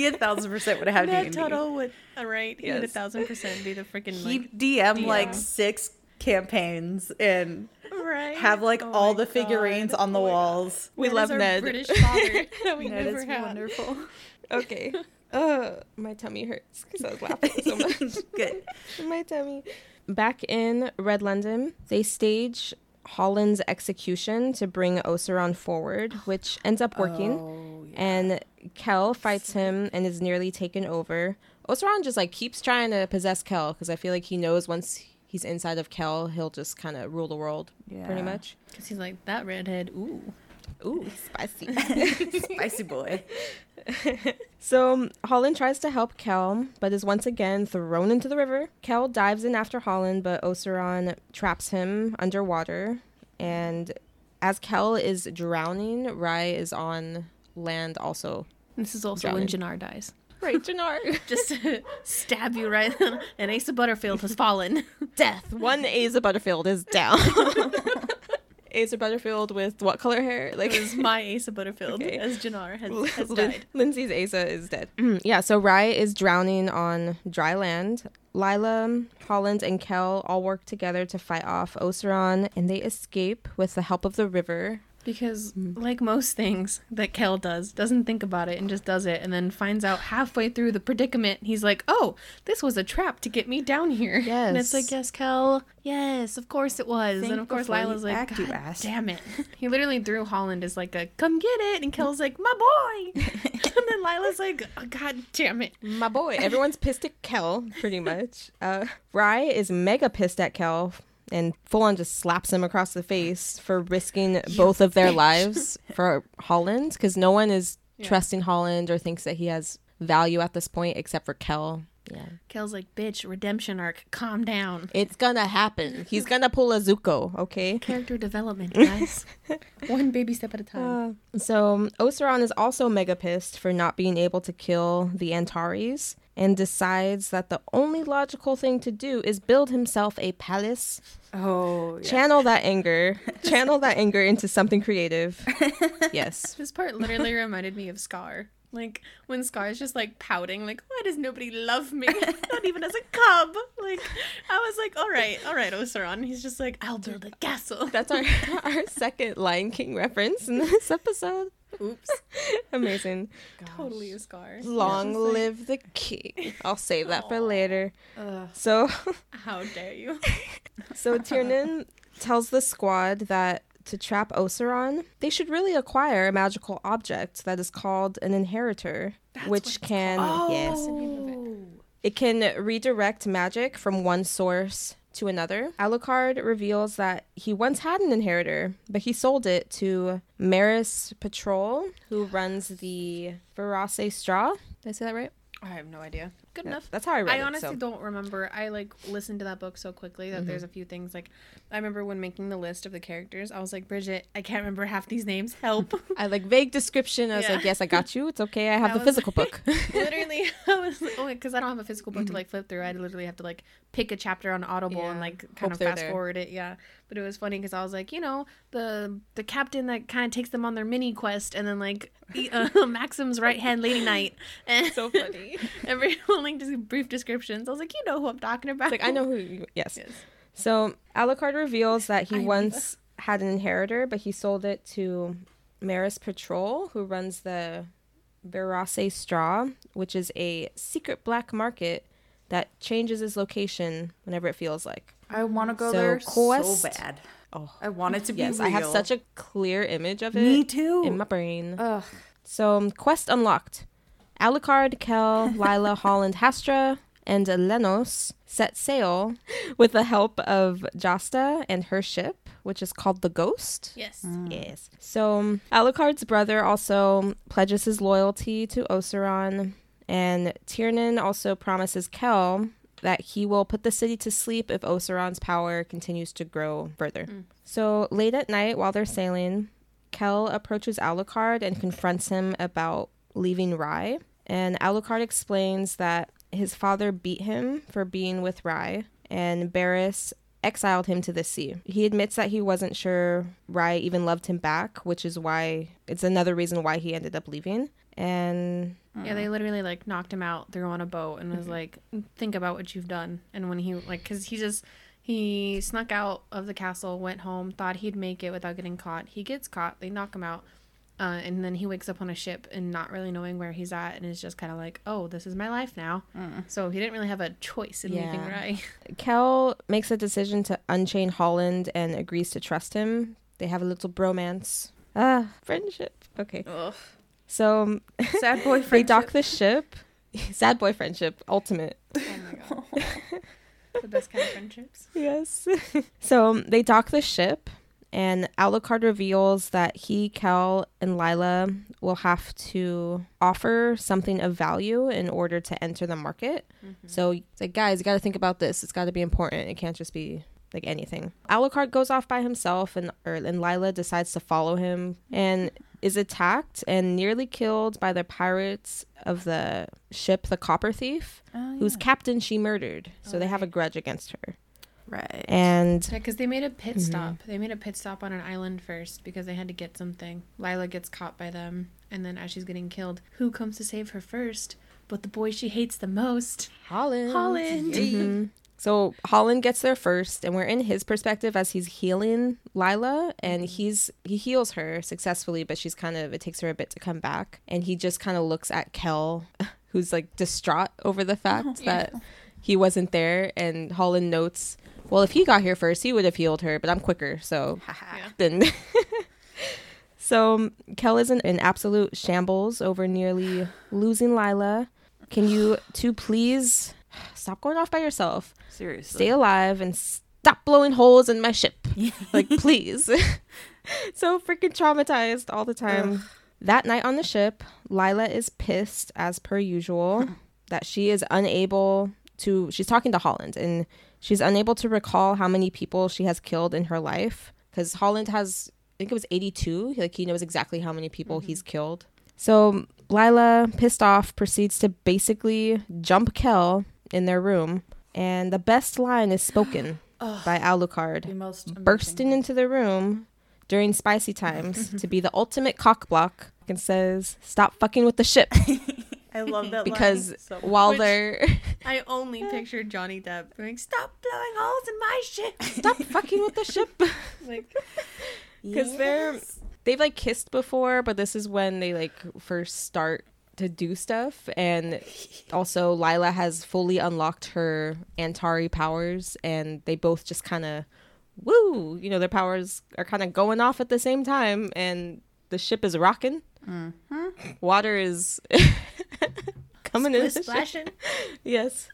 Speaker 3: he a thousand percent would have
Speaker 1: Ned
Speaker 3: D&D.
Speaker 1: Tuttle would right he would a thousand percent be the freaking
Speaker 3: He
Speaker 1: like
Speaker 3: DM like six campaigns and
Speaker 1: right
Speaker 3: have like
Speaker 1: Oh
Speaker 3: all
Speaker 1: my
Speaker 3: the figurines
Speaker 1: God.
Speaker 3: on the
Speaker 1: Oh
Speaker 3: walls.
Speaker 2: we
Speaker 1: Ned
Speaker 2: love
Speaker 1: is our
Speaker 2: ned
Speaker 1: British father that we
Speaker 3: Ned
Speaker 1: never
Speaker 3: is
Speaker 1: had
Speaker 3: wonderful.
Speaker 2: okay uh my tummy hurts because i was laughing so much
Speaker 3: Good.
Speaker 2: my tummy back in red london they stage holland's execution to bring osaron forward which ends up working
Speaker 3: Oh, yeah.
Speaker 2: and Kell fights him and is nearly taken over. Osaron just like keeps trying to possess Kell because I feel like he knows once he's inside of Kell, he'll just kind of rule the world pretty much.
Speaker 1: because he's like that redhead ooh
Speaker 2: Ooh, spicy.
Speaker 3: Spicy boy.
Speaker 2: so um, Holland tries to help Kell, but is once again thrown into the river. Kell dives in after Holland, but Osaron traps him underwater. And as Kell is drowning, Rhy is on land also.
Speaker 1: this is also when Jannar dies
Speaker 2: Right, Jannar.
Speaker 1: just to stab you right and Asa Butterfield has fallen
Speaker 2: death. One Asa Butterfield is down. Asa Butterfield with what color hair? Like
Speaker 1: it was my Asa Butterfield
Speaker 2: Okay.
Speaker 1: as Jannar has, has
Speaker 2: Lin-
Speaker 1: died
Speaker 2: Lindsay's Asa is dead. Mm, yeah, so Rhy is drowning on dry land. Lila, Holland, and Kell all work together to fight off Osaron, and they escape with the help of the river.
Speaker 1: Because,
Speaker 2: Mm.
Speaker 1: like most things that Kell does, doesn't think about it and just does it, and then finds out halfway through the predicament, he's like, "Oh, this was a trap to get me down here." Yes. and it's like,
Speaker 2: Yes.
Speaker 1: "Yes, Kell. Yes, of course it was."
Speaker 3: Think
Speaker 1: and of course, Lila's like,
Speaker 3: act,
Speaker 1: "God
Speaker 3: ass."
Speaker 1: damn it!" he literally threw Holland as like a, "Come get it," and Kell's like, "My boy," and then Lila's like, oh, "God damn it."
Speaker 2: My boy. Everyone's pissed at Kell, pretty much. Uh, Rhy is mega pissed at Kell and full on just slaps him across the face for risking both of their
Speaker 1: bitch.
Speaker 2: lives for Holland because no one is
Speaker 1: Yeah.
Speaker 2: trusting Holland or thinks that he has value at this point except for Kell. Yeah.
Speaker 1: Kell's like, "Bitch, redemption arc. Calm down."
Speaker 2: It's gonna happen. He's gonna pull a Zuko, okay?
Speaker 1: Character development, guys. One baby step at a time.
Speaker 2: Uh, so Osaron is also mega pissed for not being able to kill the Antares and decides that the only logical thing to do is build himself a palace,
Speaker 3: Oh, yeah.
Speaker 2: channel that anger, channel that anger into something creative. Yes.
Speaker 1: This part literally reminded me of Scar. Like when Scar is just like pouting, like, why does nobody love me? Not even as a cub. Like I was like, all right, all right, Osaron. He's just like, I'll build a castle.
Speaker 2: That's our our second Lion King reference in this episode.
Speaker 1: Oops.
Speaker 2: Amazing.
Speaker 1: Totally a Scar.
Speaker 2: Long
Speaker 1: just like,
Speaker 2: live the king. I'll save that for later.
Speaker 3: Ugh.
Speaker 2: So
Speaker 1: How dare you?
Speaker 2: So Tieren tells the squad that to trap Osaron, they should really acquire a magical object that is called an inheritor,
Speaker 1: That's
Speaker 2: which can yes,
Speaker 1: Oh.
Speaker 2: it can redirect magic from one source to another. Alucard reveals that he once had an inheritor, but he sold it to Maris Patrol, who runs the Ferase Stras. Did I say that right?
Speaker 1: I have no idea. Good
Speaker 2: Yeah,
Speaker 1: enough.
Speaker 2: That's how I read
Speaker 1: I
Speaker 2: it.
Speaker 1: honestly
Speaker 2: so.
Speaker 1: don't remember. I like listened to that book so quickly that there's a few things like I remember when making the list of the characters. I was like, Bridget, I can't remember half these names. Help.
Speaker 2: I like vague description. I was
Speaker 1: Yeah.
Speaker 2: like, yes, I got you. It's okay. I have
Speaker 1: I
Speaker 2: the physical
Speaker 1: like-
Speaker 2: book.
Speaker 1: literally, I was like, oh, because I don't have a physical book to like flip through. I literally have to like pick a chapter on Audible and
Speaker 2: Yeah.
Speaker 1: like
Speaker 2: Hope
Speaker 1: kind of fast
Speaker 2: there.
Speaker 1: forward it. Yeah, But it was funny because I was like, you know, the the captain that kind of takes them on their mini quest, and then like uh, Maxim's right hand lady knight, and
Speaker 2: So funny.
Speaker 1: everyone like just brief descriptions. I was like, you know who I'm talking about.
Speaker 2: Like I know who. You, yes.
Speaker 1: Yes.
Speaker 2: So Alucard reveals that he
Speaker 1: Ay,
Speaker 2: once had an inheritor, but he sold it to Maris Patrol, who runs the Ferase Stras, which is a secret black market that changes its location whenever it feels like.
Speaker 3: I want to go
Speaker 2: So,
Speaker 3: there
Speaker 2: Quest-
Speaker 3: so bad.
Speaker 2: Oh,
Speaker 3: I want it to be
Speaker 2: yes, I have such a clear image of it
Speaker 3: Me too.
Speaker 2: in my brain.
Speaker 3: Ugh.
Speaker 2: So, quest unlocked. Alucard, Kell, Lila, Holland, Hastra, and Lenos set sail with the help of Jasta and her ship, which is called the Ghost.
Speaker 1: Yes. Mm.
Speaker 2: Yes. So, Alucard's brother also pledges his loyalty to Osaron, and Tieren also promises Kell that he will put the city to sleep if Osaron's power continues to grow further. Mm. So, late at night while they're sailing, Kell approaches Alucard and confronts him about leaving Rhy. And Alucard explains that his father beat him for being with Rhy, and Berras exiled him to the sea. He admits that he wasn't sure Rhy even loved him back, which is why it's another reason why he ended up leaving. And
Speaker 1: Yeah, they mm. literally like knocked him out, threw him on a boat, and was mm-hmm. like, "Think about what you've done." And when he like, cause he just he snuck out of the castle, went home, thought he'd make it without getting caught. He gets caught. They knock him out, uh, and then he wakes up on a ship and not really knowing where he's at, and is just kind of like, "Oh, this is my life now." So he didn't really have a choice in leaving
Speaker 2: Yeah.
Speaker 1: Rhy.
Speaker 2: Kell makes a decision to unchain Holland and agrees to trust him. They have a little bromance. Ah, friendship. Okay.
Speaker 3: Ugh.
Speaker 2: So um,
Speaker 3: Sad boy
Speaker 2: they dock the ship. Sad boy friendship, ultimate.
Speaker 1: Oh my god, the best kind of friendships.
Speaker 2: Yes. so um, they dock the ship, and Alucard reveals that he, Kell, and Lila will have to offer something of value in order to enter the market. Mm-hmm. So it's like, guys, you got to think about this. It's got to be important. It can't just be like anything. Alucard goes off by himself, and or, and Lila decides to follow him and is attacked and nearly killed by the pirates of the ship, the Copper Thief,
Speaker 3: Oh,
Speaker 2: whose captain she murdered. So they have a grudge against her.
Speaker 3: Right.
Speaker 2: And
Speaker 1: Yeah, because they made a pit stop. They made a pit stop on an island first because they had to get something. Lila gets caught by them, and then as she's getting killed, who comes to save her first? But the boy she hates the most.
Speaker 2: Holland.
Speaker 1: Holland.
Speaker 2: Mhm. So Holland gets there first, and we're in his perspective as he's healing Lila, and he's he heals her successfully, but she's kind of it takes her a bit to come back, and he just kind of looks at Kell, who's like distraught over the fact that he wasn't there, and Holland notes, well, if he got here first, he would have healed her, but I'm quicker, so then. so um, Kell is in, in absolute shambles over nearly losing Lila. Can you two please stop going off by yourself?
Speaker 3: Seriously.
Speaker 2: Stay alive and stop blowing holes in my ship. like, please. so freaking traumatized all the time. That night on the ship, Lila is pissed as per usual that she is unable to. She's talking to Holland and she's unable to recall how many people she has killed in her life because Holland has, I think it was 82. Like, he knows exactly how many people he's killed. So Lila, pissed off, proceeds to basically jump Kell in their room. And the best line is spoken by Alucard
Speaker 3: most
Speaker 2: bursting into the room during spicy times to be the ultimate cock block and says, Stop fucking with the ship.
Speaker 3: I love that
Speaker 2: because
Speaker 3: so
Speaker 2: while they're
Speaker 1: I only pictured Johnny Depp going, "Stop blowing holes in my ship.
Speaker 2: stop fucking with the ship.
Speaker 1: like,
Speaker 2: Because they're they've like kissed before, but this is when they like first start to do stuff. And also Lila has fully unlocked her Antari powers and they both just kinda woo, you know, their powers are kinda going off at the same time and the ship is rocking. Mm-hmm. Water is coming in.
Speaker 1: splashing.
Speaker 2: Yes.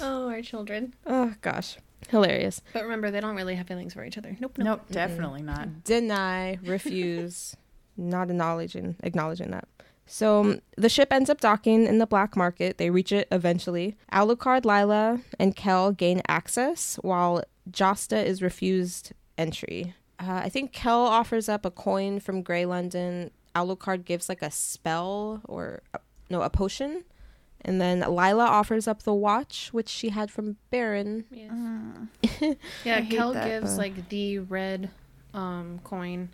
Speaker 1: Oh, our children.
Speaker 2: Oh gosh. Hilarious.
Speaker 1: But remember, they don't really have feelings for each other. Nope. Nope.
Speaker 3: Nope, definitely not.
Speaker 2: deny, refuse, not acknowledging acknowledging that. So um, the ship ends up docking in the black market. They reach it eventually. Alucard, Lila, and Kell gain access, while Jasta is refused entry. Uh, I think Kell offers up a coin from Grey London. Alucard gives like a spell or no a potion And then Lila offers up the watch, which she had from Barron.
Speaker 1: Yes.
Speaker 3: Mm.
Speaker 1: Yeah,
Speaker 3: I
Speaker 1: Kell
Speaker 3: that.
Speaker 1: gives
Speaker 2: Uh.
Speaker 1: like the red um coin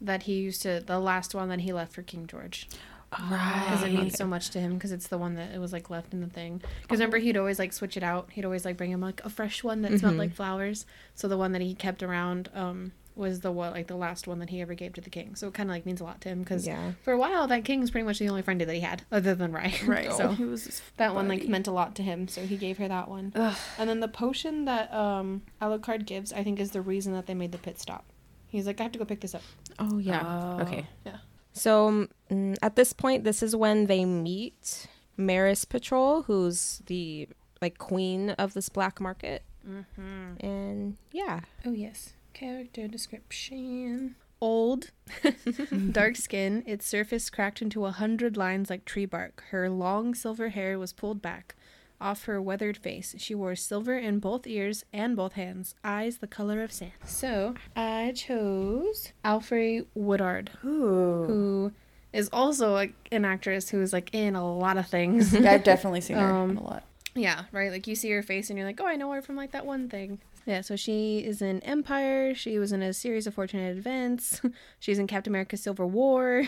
Speaker 1: that he used to the last one that he left for King George because it means so much to him because it's the one that it was like left in the thing. Because remember he'd always like switch it out. He'd always like bring him like a fresh one that smelled
Speaker 2: Mhm.
Speaker 1: like flowers. So the one that he kept around um was the one like the last one that he ever gave to the king. So it kind of like means a lot to him because
Speaker 2: Yeah.
Speaker 1: for a while that king king's pretty much the only friend that he had other than Rhy.
Speaker 3: Right.
Speaker 1: so
Speaker 3: he was
Speaker 1: that one like meant a lot to him. So he gave her that one.
Speaker 3: Ugh.
Speaker 1: And then the potion that um Alucard gives, I think, is the reason that they made the pit stop. He's like, I have to go pick this up.
Speaker 2: Oh, yeah.
Speaker 3: Oh.
Speaker 2: Okay.
Speaker 1: Yeah.
Speaker 2: So mm, at this point, this is when they meet Maris Patrol, who's the like queen of this black market.
Speaker 1: Mm-hmm.
Speaker 2: And yeah.
Speaker 1: Oh yes. Character description. Old, dark skin, its surface cracked into a hundred lines like tree bark. Her long silver hair was pulled back. Off her weathered face, she wore silver in both ears and both hands, eyes the color of sand. So I chose Alfre Woodard,
Speaker 3: Ooh.
Speaker 1: who is also like an actress who is like in a lot of things.
Speaker 3: I've definitely seen her
Speaker 1: Um,
Speaker 3: in a lot.
Speaker 1: Yeah, right. Like you see her face and you're like, oh, I know her from like that one thing. Yeah, so she is in Empire. She was in a series of fortunate events. She's in Captain America Civil War.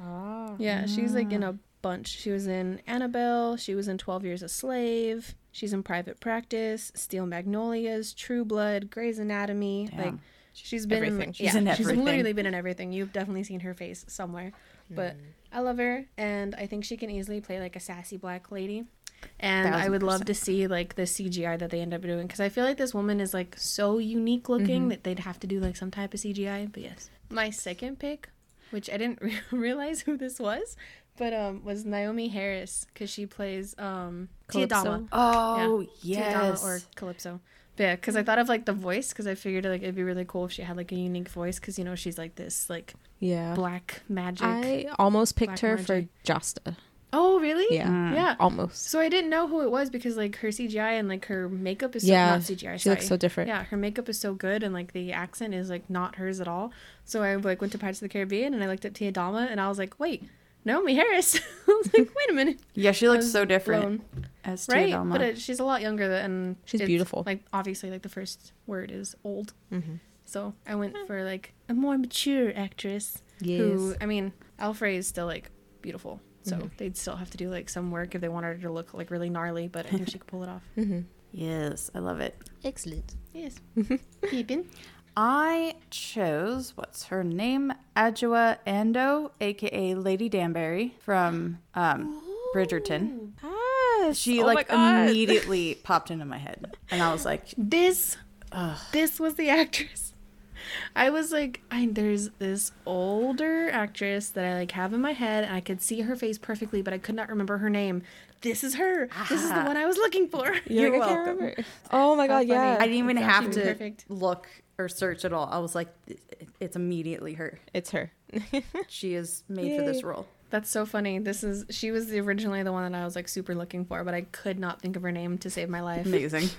Speaker 2: Oh.
Speaker 1: yeah, she's like in a mm. bunch. She was in Annabelle. She was in 12 Years a Slave. She's in Private Practice, Steel Magnolias, True Blood, Grey's Anatomy.
Speaker 3: Damn.
Speaker 1: Like she's been
Speaker 2: Everything.
Speaker 1: in
Speaker 3: She's
Speaker 1: yeah,
Speaker 3: in
Speaker 1: She's literally been in everything. You've definitely seen her face somewhere. But mm. I love her and I think she can easily play like a sassy black lady. And I
Speaker 3: Thousand
Speaker 1: would love to see like the CGI that they end up doing because I feel like this woman is like so unique looking that they'd have to do like some type of CGI. But yes, my second pick, which I didn't re- realize who this was, but um was Naomie Harris because she plays um
Speaker 2: Calypso.
Speaker 1: Tia Dalma.
Speaker 3: Oh
Speaker 1: Tiadama
Speaker 3: yes.
Speaker 1: or Calypso. But yeah, because I thought of like the voice because I figured like it'd be really cool if she had like a unique voice because you know she's like this like
Speaker 2: Yeah.
Speaker 1: black magic.
Speaker 2: I almost picked
Speaker 1: Black
Speaker 2: her for
Speaker 1: magic.
Speaker 2: Jasta.
Speaker 1: Oh really?
Speaker 2: Yeah.
Speaker 3: Mm.
Speaker 1: Yeah.
Speaker 2: Almost.
Speaker 1: So I didn't know who it was because like her CGI and like her makeup is so,
Speaker 2: Yeah,
Speaker 1: not CGI.
Speaker 2: She looks so different.
Speaker 1: Yeah, her makeup is so good and like the accent is like not hers at all. So I like went to Pirates of the Caribbean and I looked at Tia Dalma and I was like, wait, Naomie Harris. I was like, wait a minute.
Speaker 3: Yeah, she looks so different
Speaker 1: blown.
Speaker 3: as
Speaker 1: right?
Speaker 3: Tia Dalma.
Speaker 1: But it, she's a lot younger and
Speaker 2: She's beautiful.
Speaker 1: Like obviously, like the first word is old.
Speaker 2: Mm-hmm.
Speaker 1: So I went for like a more mature actress. Yes. Who I mean, Alfre is still like beautiful. So
Speaker 2: Mhm.
Speaker 1: they'd still have to do like some work if they wanted her to look like really gnarly. But I think she could pull it off.
Speaker 2: Mm-hmm.
Speaker 3: yes, I love it.
Speaker 2: Excellent.
Speaker 1: Yes. Peeping.
Speaker 3: I chose what's her name? Adjoa Andoh, aka Lady Danbury from um, Bridgerton.
Speaker 2: Yes.
Speaker 3: She
Speaker 2: Oh my
Speaker 3: like immediately popped into my head, and I was like,
Speaker 1: This
Speaker 3: Ugh.
Speaker 1: this was the actress. I was like, I there's this older actress that I like have in my head, and I could see her face perfectly, but I could not remember her name. This is her. This is the
Speaker 3: Ah.
Speaker 1: one I was looking for.
Speaker 3: You're
Speaker 2: like, I can't
Speaker 3: welcome.
Speaker 2: Oh my
Speaker 1: How
Speaker 2: god,
Speaker 1: funny.
Speaker 2: yeah.
Speaker 3: I didn't even
Speaker 1: It's
Speaker 3: have to
Speaker 1: perfect.
Speaker 3: look or search at all. I was like, it's immediately her.
Speaker 2: It's her.
Speaker 3: She is made for this role.
Speaker 1: That's so funny. This is she was the, originally the one that I was like super looking for, but I could not think of her name to save my life.
Speaker 3: Amazing.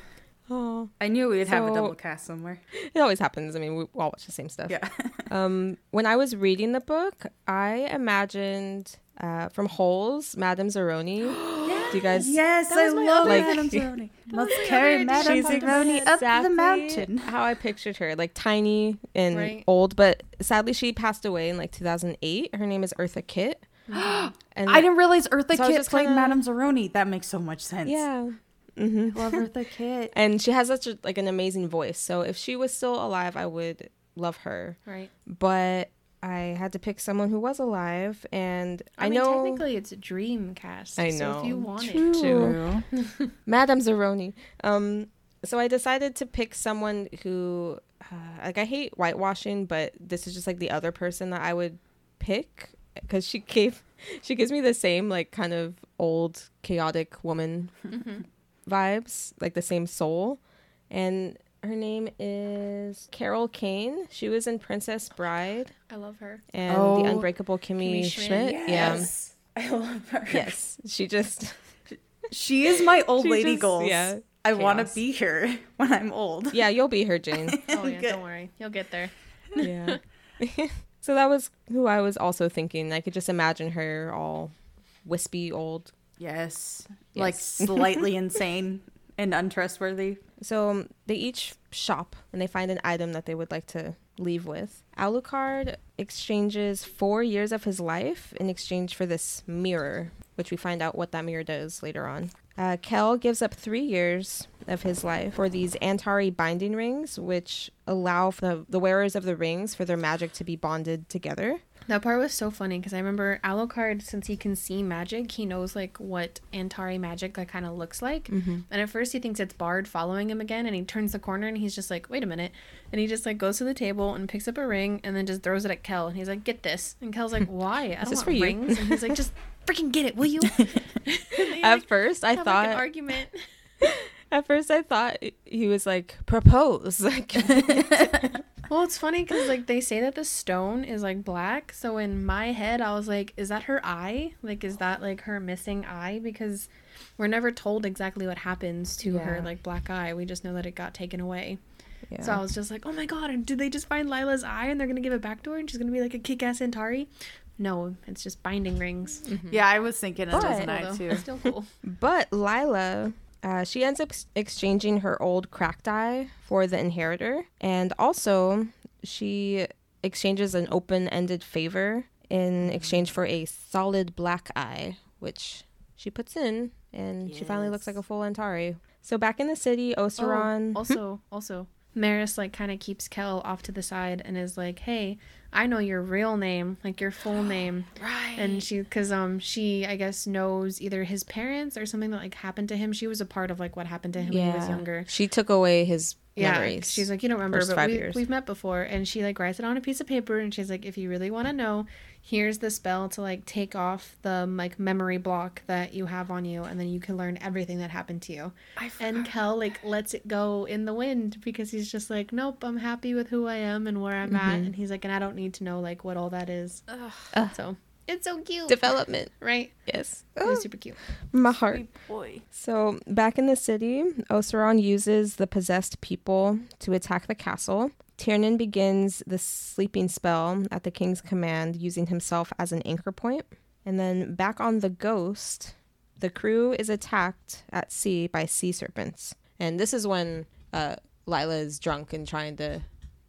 Speaker 2: Oh,
Speaker 3: I knew we'd have a double cast somewhere.
Speaker 2: it always happens. I mean, we all watch the same stuff.
Speaker 3: Yeah.
Speaker 2: Um, when I was reading the book, I imagined uh, from Holes, Madame Zeroni. Do you guys?
Speaker 3: Yes,
Speaker 1: That
Speaker 3: I love
Speaker 2: other-
Speaker 3: Madame Zeroni. Must
Speaker 1: my
Speaker 3: carry Madame
Speaker 2: She's
Speaker 3: Zeroni up the mountain.
Speaker 2: How I pictured her, like tiny and
Speaker 1: Right.
Speaker 2: old, but sadly she passed away in like 2008. Her name is Eartha Kitt. and
Speaker 3: I didn't realize Eartha
Speaker 2: So was
Speaker 3: Kitt played
Speaker 2: kinda-
Speaker 3: Madame Zeroni. That makes so much sense.
Speaker 2: yeah. Hmm
Speaker 3: Love Eartha Kitt.
Speaker 2: And she has such a, like an amazing voice. So if she was still alive, I would love her.
Speaker 1: Right.
Speaker 2: But I had to pick someone who was alive, and I,
Speaker 1: I, mean,
Speaker 2: know
Speaker 1: technically it's a Dreamcast.
Speaker 2: I
Speaker 1: So if you
Speaker 2: know.
Speaker 1: wanted
Speaker 2: True.
Speaker 1: to,
Speaker 3: True.
Speaker 2: Madame Zeroni. Um, so I decided to pick someone who, uh, like, I hate whitewashing, but this is just like the other person that I would pick because she gave, she gives me the same like kind of old chaotic woman
Speaker 1: Mhm.
Speaker 2: Vibes, like the same soul, and her name is Carol Kane. She was in Princess Bride
Speaker 1: I love her.
Speaker 2: and
Speaker 3: Oh,
Speaker 2: the Unbreakable Kimmy,
Speaker 1: Kimmy
Speaker 2: Schmidt.
Speaker 1: Schmidt,
Speaker 2: Yeah.
Speaker 3: I love her.
Speaker 2: Yes, she just
Speaker 3: She is my old lady
Speaker 2: just-
Speaker 3: goals.
Speaker 2: yeah,
Speaker 3: I want to be her when I'm old.
Speaker 2: yeah, you'll be her, Jane.
Speaker 1: Oh yeah,
Speaker 3: Good.
Speaker 1: don't worry, you'll get there.
Speaker 2: yeah. so that was who I was also thinking. I could just imagine her all wispy old
Speaker 3: Yes. Like slightly insane and untrustworthy.
Speaker 2: So um, they each shop and they find an item that they would like to leave with. Alucard exchanges four years of his life in exchange for this mirror, which we find out what that mirror does later on. Uh, Kell gives up three years of his life for these Antari binding rings, which allow for the, the wearers of the rings for their magic to be bonded together.
Speaker 1: That part was so funny because I remember Alucard, since he can see magic, he knows like what Antari magic like kind of looks like.
Speaker 2: Mm-hmm.
Speaker 1: And at first he thinks it's Bard following him again, and he turns the corner and he's just like, "Wait a minute!" And he just like goes to the table and picks up a ring and then just throws it at Kell, and he's like, "Get this!" And Kell's like, "Why? I don't
Speaker 2: this
Speaker 1: want
Speaker 2: for you."
Speaker 1: rings." And he's like, "Just freaking get it, will you?"
Speaker 2: At
Speaker 1: like,
Speaker 2: first, I thought
Speaker 1: like, an argument.
Speaker 2: at first I thought he was like propose. Like
Speaker 1: Well, it's funny because like they say that the stone is like black. So in my head, I was like, is that her eye? Like, is that like her missing eye? Because we're never told exactly what happens to her like black eye. We just know that it got taken away.
Speaker 2: yeah.
Speaker 1: So I was just like, oh my god, and did they just find Lila's eye and they're gonna give it back to her and she's gonna be like a kick-ass Antari? No, it's just binding rings.
Speaker 3: Yeah, I was thinking it
Speaker 2: But-
Speaker 3: was an eye
Speaker 1: though.
Speaker 3: too.
Speaker 1: Still cool.
Speaker 2: But Lila, uh, she ends up ex- exchanging her old cracked eye for the inheritor, and also she exchanges an open-ended favor in exchange for a solid black eye, which she puts in, and she finally looks like a full Antari. So back in the city, Osaron.
Speaker 1: Oh, also, also, Maris like kind of keeps Kell off to the side and is like, "Hey, I know your real name, like your full name."
Speaker 3: Right.
Speaker 1: and she because um she i guess knows either his parents or something that like happened to him she was a part of like what happened to him when he was younger
Speaker 2: She took away his
Speaker 1: yeah
Speaker 2: memories.
Speaker 1: she's like you don't remember but
Speaker 2: five
Speaker 1: we,
Speaker 2: years.
Speaker 1: we've met before and she like writes it on a piece of paper and she's like if you really want to know here's the spell to like take off the like memory block that you have on you and then you can learn everything that happened to you
Speaker 3: I
Speaker 1: and kell like lets it go in the wind because he's just like nope i'm happy with who i am and where i'm at
Speaker 2: Mhm.
Speaker 1: and he's like and i don't need to know like what all that is
Speaker 3: Ugh.
Speaker 1: so it's so cute
Speaker 2: development.
Speaker 1: right
Speaker 2: Yes,
Speaker 1: it was super cute
Speaker 2: my heart.
Speaker 3: sweet boy.
Speaker 2: So, back in the city, Osaron uses the possessed people to attack the castle. Tieren begins the sleeping spell at the king's command, using himself as an anchor point. And then back on the ghost, the crew is attacked at sea by sea serpents. And this is when uh, Lila is drunk and trying to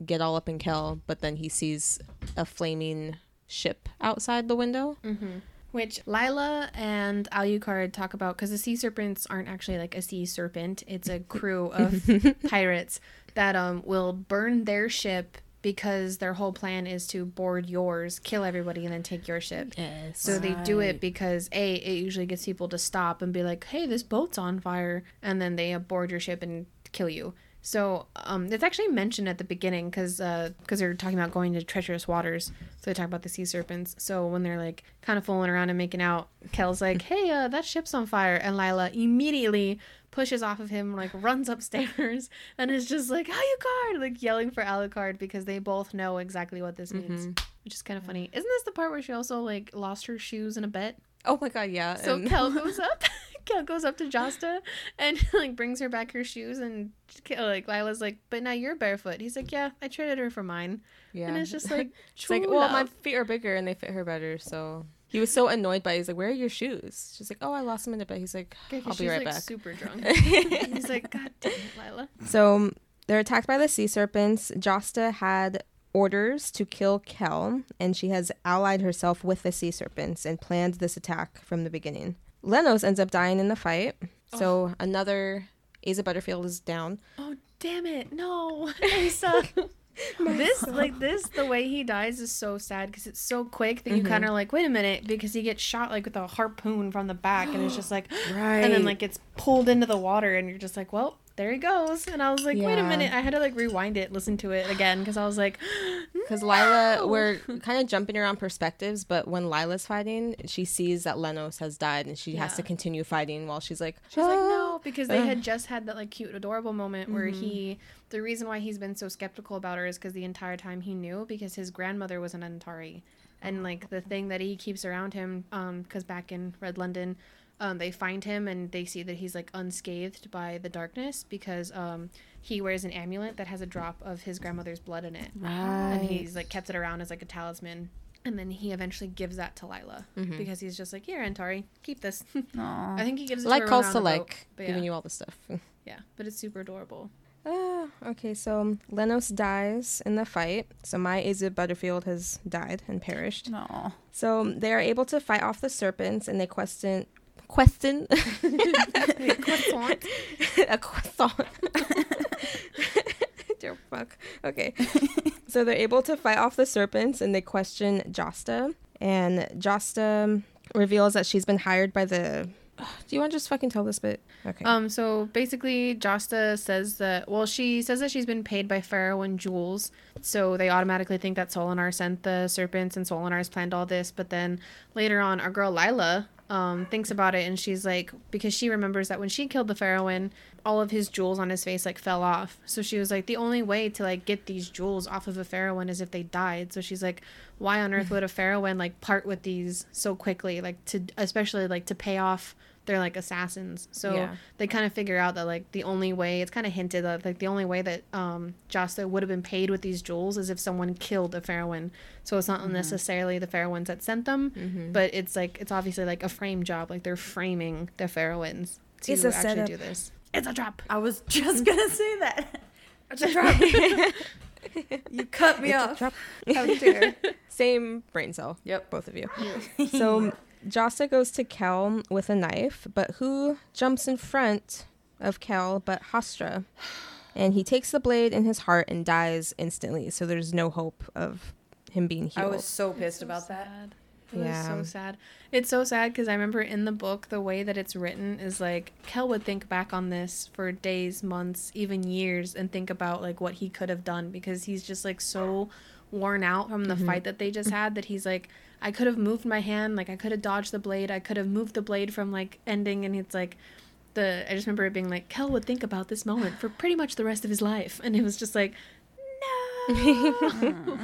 Speaker 2: get all up in Kell, but then he sees a flaming ship outside the window.
Speaker 1: Mm-hmm. Which Lila and Alucard talk about because the sea serpents aren't actually like a sea serpent; it's a crew of pirates that um will burn their ship because their whole plan is to board yours, kill everybody, and then take your ship.
Speaker 2: Yes.
Speaker 1: So they do it because a it usually gets people to stop and be like, "Hey, this boat's on fire," and then they board your ship and kill you. So um, it's actually mentioned at the beginning because because they're talking about going to treacherous waters. So they talk about the sea serpents. So when they're like kind of fooling around and making out, Kell's like, "Hey, uh, that ship's on fire," and Lila immediately pushes off of him, like runs upstairs, and is just like, "Alucard!" like yelling for Alucard because they both know exactly what this means, which is kind of funny. Isn't this the part where she also like lost her shoes in a bet?
Speaker 2: Oh my god, yeah.
Speaker 1: So
Speaker 2: and-
Speaker 1: Kell goes up. Kell goes up to Jasta and like brings her back her shoes, and Kell- like Lila's like, "But now you're barefoot." He's like, "Yeah, I traded her for mine."
Speaker 2: Yeah.
Speaker 1: And it's just like,
Speaker 2: She's like, well, my feet are bigger and they fit her better. So he was so annoyed by it. He's like, where are your shoes? She's like, oh, I lost them in the bed. He's like,
Speaker 1: Okay, 'cause
Speaker 2: I'll be
Speaker 1: she's,
Speaker 2: right
Speaker 1: like,
Speaker 2: back.
Speaker 1: Super drunk. He's like, "God damn it, Lila."
Speaker 2: So they're attacked by the sea serpents. Jasta had orders to kill Kell, and she has allied herself with the sea serpents and planned this attack from the beginning. Lenos ends up dying in the fight. So another Asa Butterfield is down.
Speaker 1: Oh damn it! No, Asa. this like this the way he dies is so sad because it's so quick that you
Speaker 2: Mm-hmm.
Speaker 1: kind of like wait a minute because he gets shot like with a harpoon from the back and it's just like
Speaker 3: Right.
Speaker 1: and then like gets pulled into the water and you're just like well there he goes and I was like wait a minute I had to like rewind it listen to it again because I was like
Speaker 2: Because Lila, we're kind of jumping around perspectives, but when Lila's fighting, she sees that Lenos has died and she has to continue fighting while she's like,
Speaker 1: She's like,
Speaker 2: "Ah."
Speaker 1: no, because they had just had that like cute, adorable moment where
Speaker 2: Mm-hmm.
Speaker 1: he. The reason why he's been so skeptical about her is because the entire time he knew because his grandmother was an Antari, and like the thing that he keeps around him, um, because back in Red London, um, they find him and they see that he's like unscathed by the darkness because um he wears an amulet that has a drop of his grandmother's blood in it,
Speaker 3: Right.
Speaker 1: and he's like kept it around as like a talisman. And then he eventually gives that to Lila because he's just like, "Here, Antari, keep this." I think he gives it
Speaker 2: like
Speaker 1: to her
Speaker 2: calls to
Speaker 1: they're on boat,
Speaker 2: like,
Speaker 1: but yeah.
Speaker 2: giving you all the stuff.
Speaker 1: Yeah, but it's super adorable.
Speaker 2: Ah, okay, so Lenos dies in the fight. So my Asa Butterfield has died and perished.
Speaker 3: No.
Speaker 2: So they are able to fight off the serpents and they question question
Speaker 1: Croissant.
Speaker 2: a croissant. Dear fuck. Okay. so they're able to fight off the serpents and they question Jasta. And Jasta reveals that she's been hired by the. Do you want to just fucking tell this bit? Okay.
Speaker 1: Um, so basically, Jasta says that, well, she says that she's been paid by Pharaoh and Jules. So they automatically think that Sol-in-Ar sent the serpents and Sol-in-Ar's planned all this. But then later on, our girl Lila um, thinks about it and she's like, because she remembers that when she killed the Pharaoh, all of his jewels on his face like fell off. So she was like, the only way to like get these jewels off of a Pharaoh is if they died. So she's like, why on earth would a Pharaoh like part with these so quickly? Like to, especially like to pay off their like assassins. So
Speaker 2: Yeah.
Speaker 1: they kind of figure out that like the only way it's kind of hinted that like the only way that um Jasta would have been paid with these jewels is if someone killed a Pharaoh. So it's not necessarily the Pharaohs that sent them, but it's like it's obviously like a frame job. Like they're framing the Pharaohs to
Speaker 2: It's a
Speaker 1: actually
Speaker 2: setup.
Speaker 1: do this. It's a trap.
Speaker 3: I was just gonna say that. It's a trap. you cut me
Speaker 2: It's a
Speaker 3: off.
Speaker 2: trap.
Speaker 3: How dare.
Speaker 2: Same brain cell.
Speaker 3: Yep.
Speaker 2: Both of you. So Jasta goes to Kell with a knife, but who jumps in front of Kell but Hastra? And he takes the blade in his heart and dies instantly. So there's no hope of him being healed.
Speaker 3: I
Speaker 2: healed.
Speaker 3: was so pissed
Speaker 1: so
Speaker 3: about that.
Speaker 1: sad. It was
Speaker 2: Yeah.
Speaker 1: so sad. It's so sad because I remember in the book the way that it's written is like Kell would think back on this for days, months, even years, and think about like what he could have done because he's just like so worn out from the
Speaker 2: Mm-hmm.
Speaker 1: fight that they just had that he's like I could have moved my hand, like I could have dodged the blade, I could have moved the blade from like ending, and it's like the I just remember it being like Kell would think about this moment for pretty much the rest of his life, and it was just like no.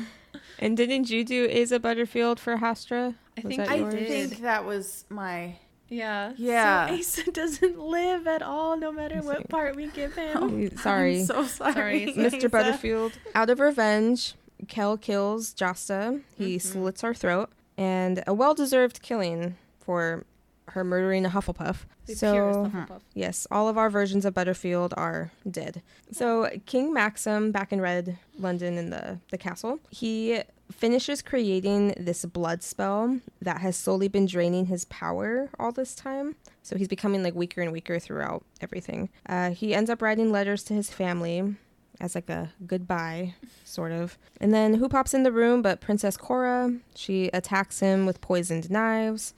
Speaker 2: and didn't you do Asa Butterfield for Hastra?
Speaker 1: I
Speaker 2: Was
Speaker 1: think I
Speaker 3: I
Speaker 2: yours?
Speaker 3: think that was my.
Speaker 1: Yeah.
Speaker 3: Yeah.
Speaker 1: So Asa doesn't live at all, no matter
Speaker 2: Let's
Speaker 1: what
Speaker 2: see.
Speaker 1: part we give him.
Speaker 2: Oh, sorry.
Speaker 3: I'm so sorry.
Speaker 1: Sorry,
Speaker 2: Mr.
Speaker 3: Asa.
Speaker 2: Butterfield. Out of revenge, Kell kills Jasta. He mm-hmm. slits her throat, and a well-deserved killing for her murdering a Hufflepuff.
Speaker 1: The
Speaker 2: so
Speaker 1: Hufflepuff.
Speaker 2: yes, all of our versions of Butterfield are dead. So King Maxim, back in Red London in the the castle, he finishes creating this blood spell that has slowly been draining his power all this time. So he's becoming like weaker and weaker throughout everything. Uh, he ends up writing letters to his family as like a goodbye, sort of. And then who pops in the room but Princess Cora? She attacks him with poisoned knives.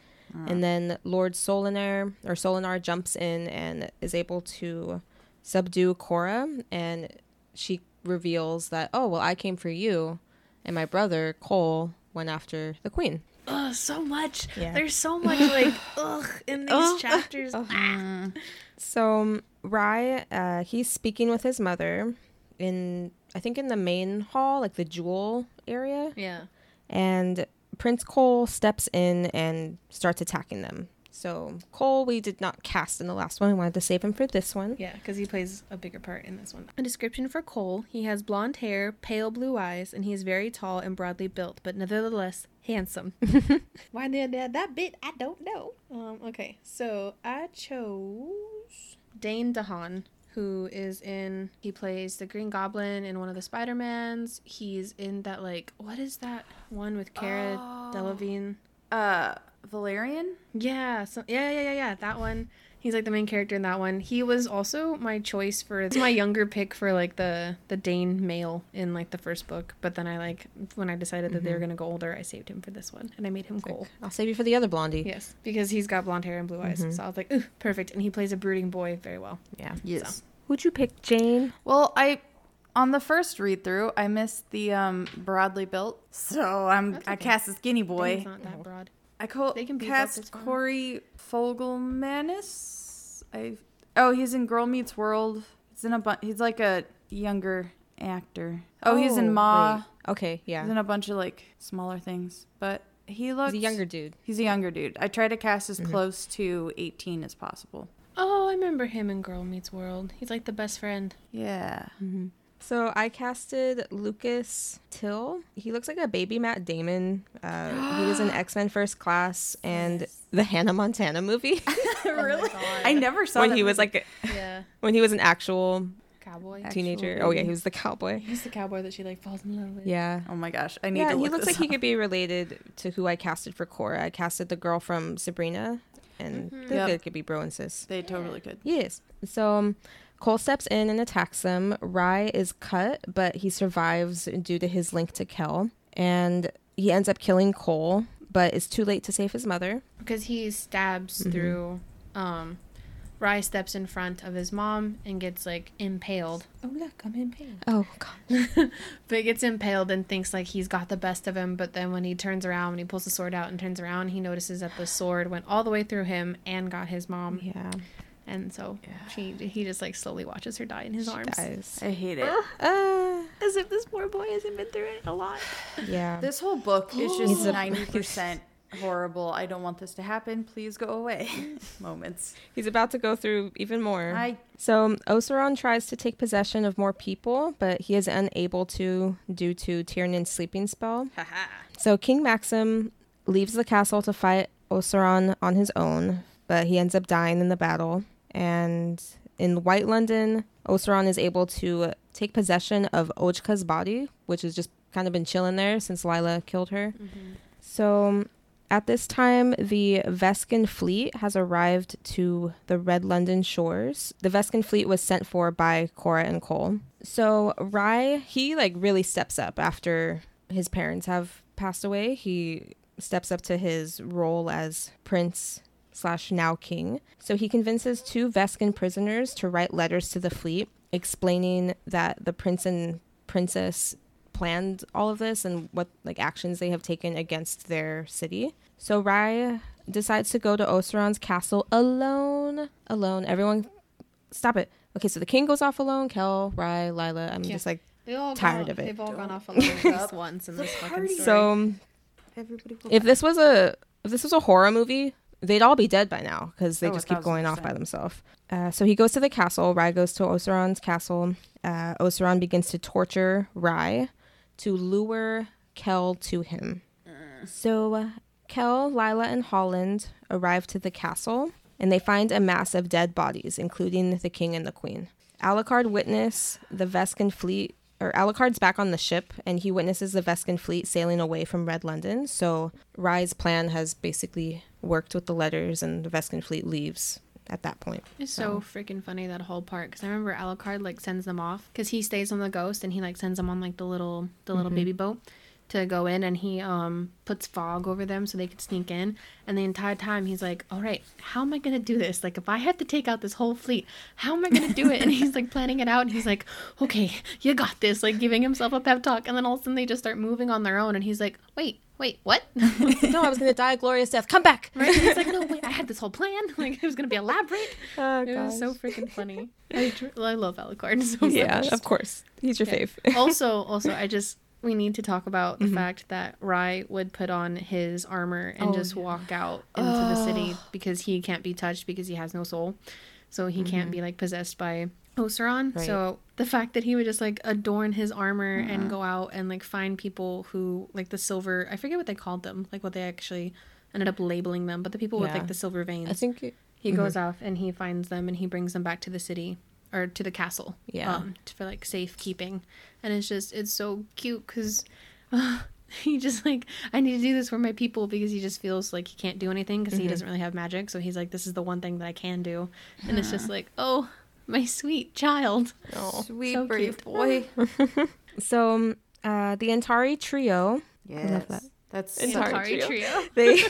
Speaker 2: And then Lord Sol-in-Ar or Sol-in-Ar jumps in and is able to subdue Cora and she reveals that, oh well I came for you and my brother Col went after the queen.
Speaker 1: Oh, so much.
Speaker 2: Yeah.
Speaker 1: There's so much like ugh in these
Speaker 2: Ugh.
Speaker 1: chapters.
Speaker 3: Mm.
Speaker 2: So um, Rhy, uh, he's speaking with his mother in I think in the main hall, like the jewel area.
Speaker 1: Yeah.
Speaker 2: and Prince Col steps in and starts attacking them. So Col, we did not cast in the last one. We wanted to save him for this one.
Speaker 1: Yeah, because he plays a bigger part in this one. A description for Col he has blonde hair, pale blue eyes, and he is very tall and broadly built, but nevertheless handsome. Why they did that bit, I don't know. Um, okay, so I chose Dane DeHaan, who is in, he plays the Green Goblin in one of the Spider Mans. He's in that, like, what is that one with Cara
Speaker 3: Oh.
Speaker 1: Delevingne?
Speaker 3: Uh, Valerian?
Speaker 1: Yeah, so yeah, yeah, yeah, yeah. That one. He's like the main character in that one. He was also my choice for it's my younger pick for like the the Dane male in like the first book. But then I like when I decided that they were gonna go older, I saved him for this one and I made him Col.
Speaker 2: I'll save you for the other blondie.
Speaker 1: Yes, because he's got blonde hair and blue eyes. So I was like, ooh, perfect. And he plays a brooding boy very well.
Speaker 2: Yeah.
Speaker 3: Yes.
Speaker 2: Who'd you pick, Jane?
Speaker 3: Well, I on the first read through, I missed the um broadly built, so I'm
Speaker 1: That's
Speaker 3: I cast a skinny
Speaker 1: Dane's
Speaker 3: boy.
Speaker 1: not that broad.
Speaker 3: I co-
Speaker 1: They can
Speaker 3: cast. Corey Fogelmanis. I oh he's in Girl Meets World. He's in a bunch. He's like a younger actor. Oh, he's in oh, Ma.
Speaker 2: wait. Okay, yeah.
Speaker 3: He's in a bunch of like smaller things, but he looks
Speaker 2: He's a younger dude.
Speaker 3: He's a younger dude. I try to cast as mm-hmm. close to 18 as possible.
Speaker 1: Oh, I remember him in Girl Meets World. He's like the best friend.
Speaker 3: Yeah. Mm-hmm.
Speaker 2: So I casted Lucas Till. He looks like a baby Matt Damon. Uh, he was in X Men First Class and the Hannah Montana movie
Speaker 3: really?
Speaker 1: God.
Speaker 3: I never saw
Speaker 2: when
Speaker 3: that
Speaker 2: he was
Speaker 3: movie.
Speaker 2: like
Speaker 1: Yeah.
Speaker 2: when he was an actual
Speaker 1: Cowboy.
Speaker 2: teenager.
Speaker 3: Actual
Speaker 2: Oh yeah, he was the cowboy.
Speaker 1: He's the cowboy that she like falls in love with.
Speaker 2: Yeah.
Speaker 3: Oh my gosh, I need
Speaker 2: Yeah,
Speaker 3: to look
Speaker 2: he looks
Speaker 3: this
Speaker 2: like he could be related to who I casted for Cora. I casted the girl from Sabrina, and
Speaker 1: Mhm.
Speaker 2: they
Speaker 3: Yep.
Speaker 2: could- could be bro and sis.
Speaker 3: They totally could.
Speaker 2: Yes. So um, Col steps in and attacks them. Rhy is cut, but he survives due to his link to Kell, and he ends up killing Col, but it's too late to save his mother.
Speaker 1: Because he stabs
Speaker 2: Mhm.
Speaker 1: through. Um, Rhy steps in front of his mom and gets like impaled. Oh look, I'm impaled.
Speaker 2: Oh god.
Speaker 1: but he gets impaled and thinks like he's got the best of him. But then when he turns around, when he pulls the sword out and turns around, he notices that the sword went all the way through him and got his mom.
Speaker 2: Yeah.
Speaker 1: And so
Speaker 3: Yeah.
Speaker 1: she he just like slowly watches her die in his
Speaker 2: She
Speaker 1: arms.
Speaker 2: dies.
Speaker 3: I hate it.
Speaker 2: Uh,
Speaker 1: As if this poor boy hasn't been through it a lot.
Speaker 2: yeah.
Speaker 3: This whole book is just ninety percent horrible. I don't want this to happen. Please go away. Moments.
Speaker 2: He's about to go through even more.
Speaker 3: I
Speaker 2: So Osaron tries to take possession of more people, but he is unable to due to Tieren's sleeping spell. So King Maxim leaves the castle to fight Osaron on his own, but he ends up dying in the battle. And in White London, Osaron is able to take possession of Ojka's body, which has just kind of been chilling there since Lila killed her. Mm-hmm. So at this time, the Veskan fleet has arrived to the Red London shores. The Veskan fleet was sent for by Cora and Col. So Rhy, he like really steps up after his parents have passed away. He steps up to his role as prince slash now king. So he convinces two Veskan prisoners to write letters to the fleet explaining that the prince and princess planned all of this and what like actions they have taken against their city. So Rhy decides to go to Osaron's castle alone. Alone. Everyone stop it. Okay, so the king goes off alone, Kell, Rhy, Lila. I'm
Speaker 1: Yeah.
Speaker 2: just like
Speaker 1: They all
Speaker 2: Tired
Speaker 1: gone,
Speaker 2: of it.
Speaker 1: They've all gone
Speaker 3: Don't
Speaker 1: off alone at least
Speaker 3: up
Speaker 1: once in this fucking
Speaker 3: party.
Speaker 1: story.
Speaker 2: so
Speaker 3: everybody. Will
Speaker 2: if this was a if this was a horror movie, they'd all be dead by now because they
Speaker 3: Oh,
Speaker 2: just keep going off by themselves. Uh, so he goes to the castle. Rhy goes to Osaron's castle. Uh, Osaron begins to torture Rhy to lure Kell to him. So uh, Kell, Lila, and Holland arrive to the castle and they find a mass of dead bodies, including the king and the queen. Alucard witness the Veskan fleet, or Alucard's back on the ship, and he witnesses the Veskan fleet sailing away from Red London. So Rhy's plan has basically worked with the letters, and the Veskan fleet leaves at that point.
Speaker 1: It's so freaking funny that whole part because I remember Alucard like sends them off because he stays on the ghost and he like sends them on like the little the little baby boat to go in and he um puts fog over them so they could sneak in. And the entire time he's like all right how am I gonna do this? Like if I had to take out this whole fleet how am I gonna do it? And he's like planning it out. And he's like okay you got this like giving himself a pep talk. And then all of a sudden they just start moving on their own. And he's like wait wait what
Speaker 2: no, I was gonna die a glorious death. Come back.
Speaker 1: right and he's like no wait I had this whole plan like it was gonna be elaborate
Speaker 2: Oh,
Speaker 1: it was so freaking funny. I, tr- I love Alucard so
Speaker 2: yeah,
Speaker 1: much.
Speaker 2: of course. He's your
Speaker 1: Yeah.
Speaker 2: fave.
Speaker 1: also, also, I just we need to talk about
Speaker 2: Mm-hmm.
Speaker 1: the fact that Rhy would put on his armor and
Speaker 2: Oh,
Speaker 1: just
Speaker 2: yeah.
Speaker 1: walk out into the city because he can't be touched because he has no soul, so he can't be like possessed by Osaron.
Speaker 2: Mm-hmm. Right.
Speaker 1: So the fact that he would just like adorn his armor
Speaker 2: Mm-hmm.
Speaker 1: and go out and like find people who like the silver I forget what they called them, like what they actually ended up labeling them, but the people with like the silver veins.
Speaker 2: I think. it-
Speaker 1: He
Speaker 2: Mhm.
Speaker 1: goes off and he finds them and he brings them back to the city or to the castle.
Speaker 2: Yeah.
Speaker 1: Um, for like safekeeping, and it's just it's so cute because. he just like I need to do this for my people because he just feels like he can't do anything because he
Speaker 2: Mhm.
Speaker 1: doesn't really have magic. So he's like, this is the one thing that I can do, and it's just like, oh, my sweet child.
Speaker 2: Oh.
Speaker 3: Sweet
Speaker 1: so
Speaker 3: brave
Speaker 1: cute.
Speaker 3: boy.
Speaker 2: So um, uh, the Antari trio
Speaker 3: Yes.
Speaker 2: that.
Speaker 3: That's
Speaker 2: Antari,
Speaker 3: so-
Speaker 2: trio.
Speaker 1: trio.
Speaker 2: they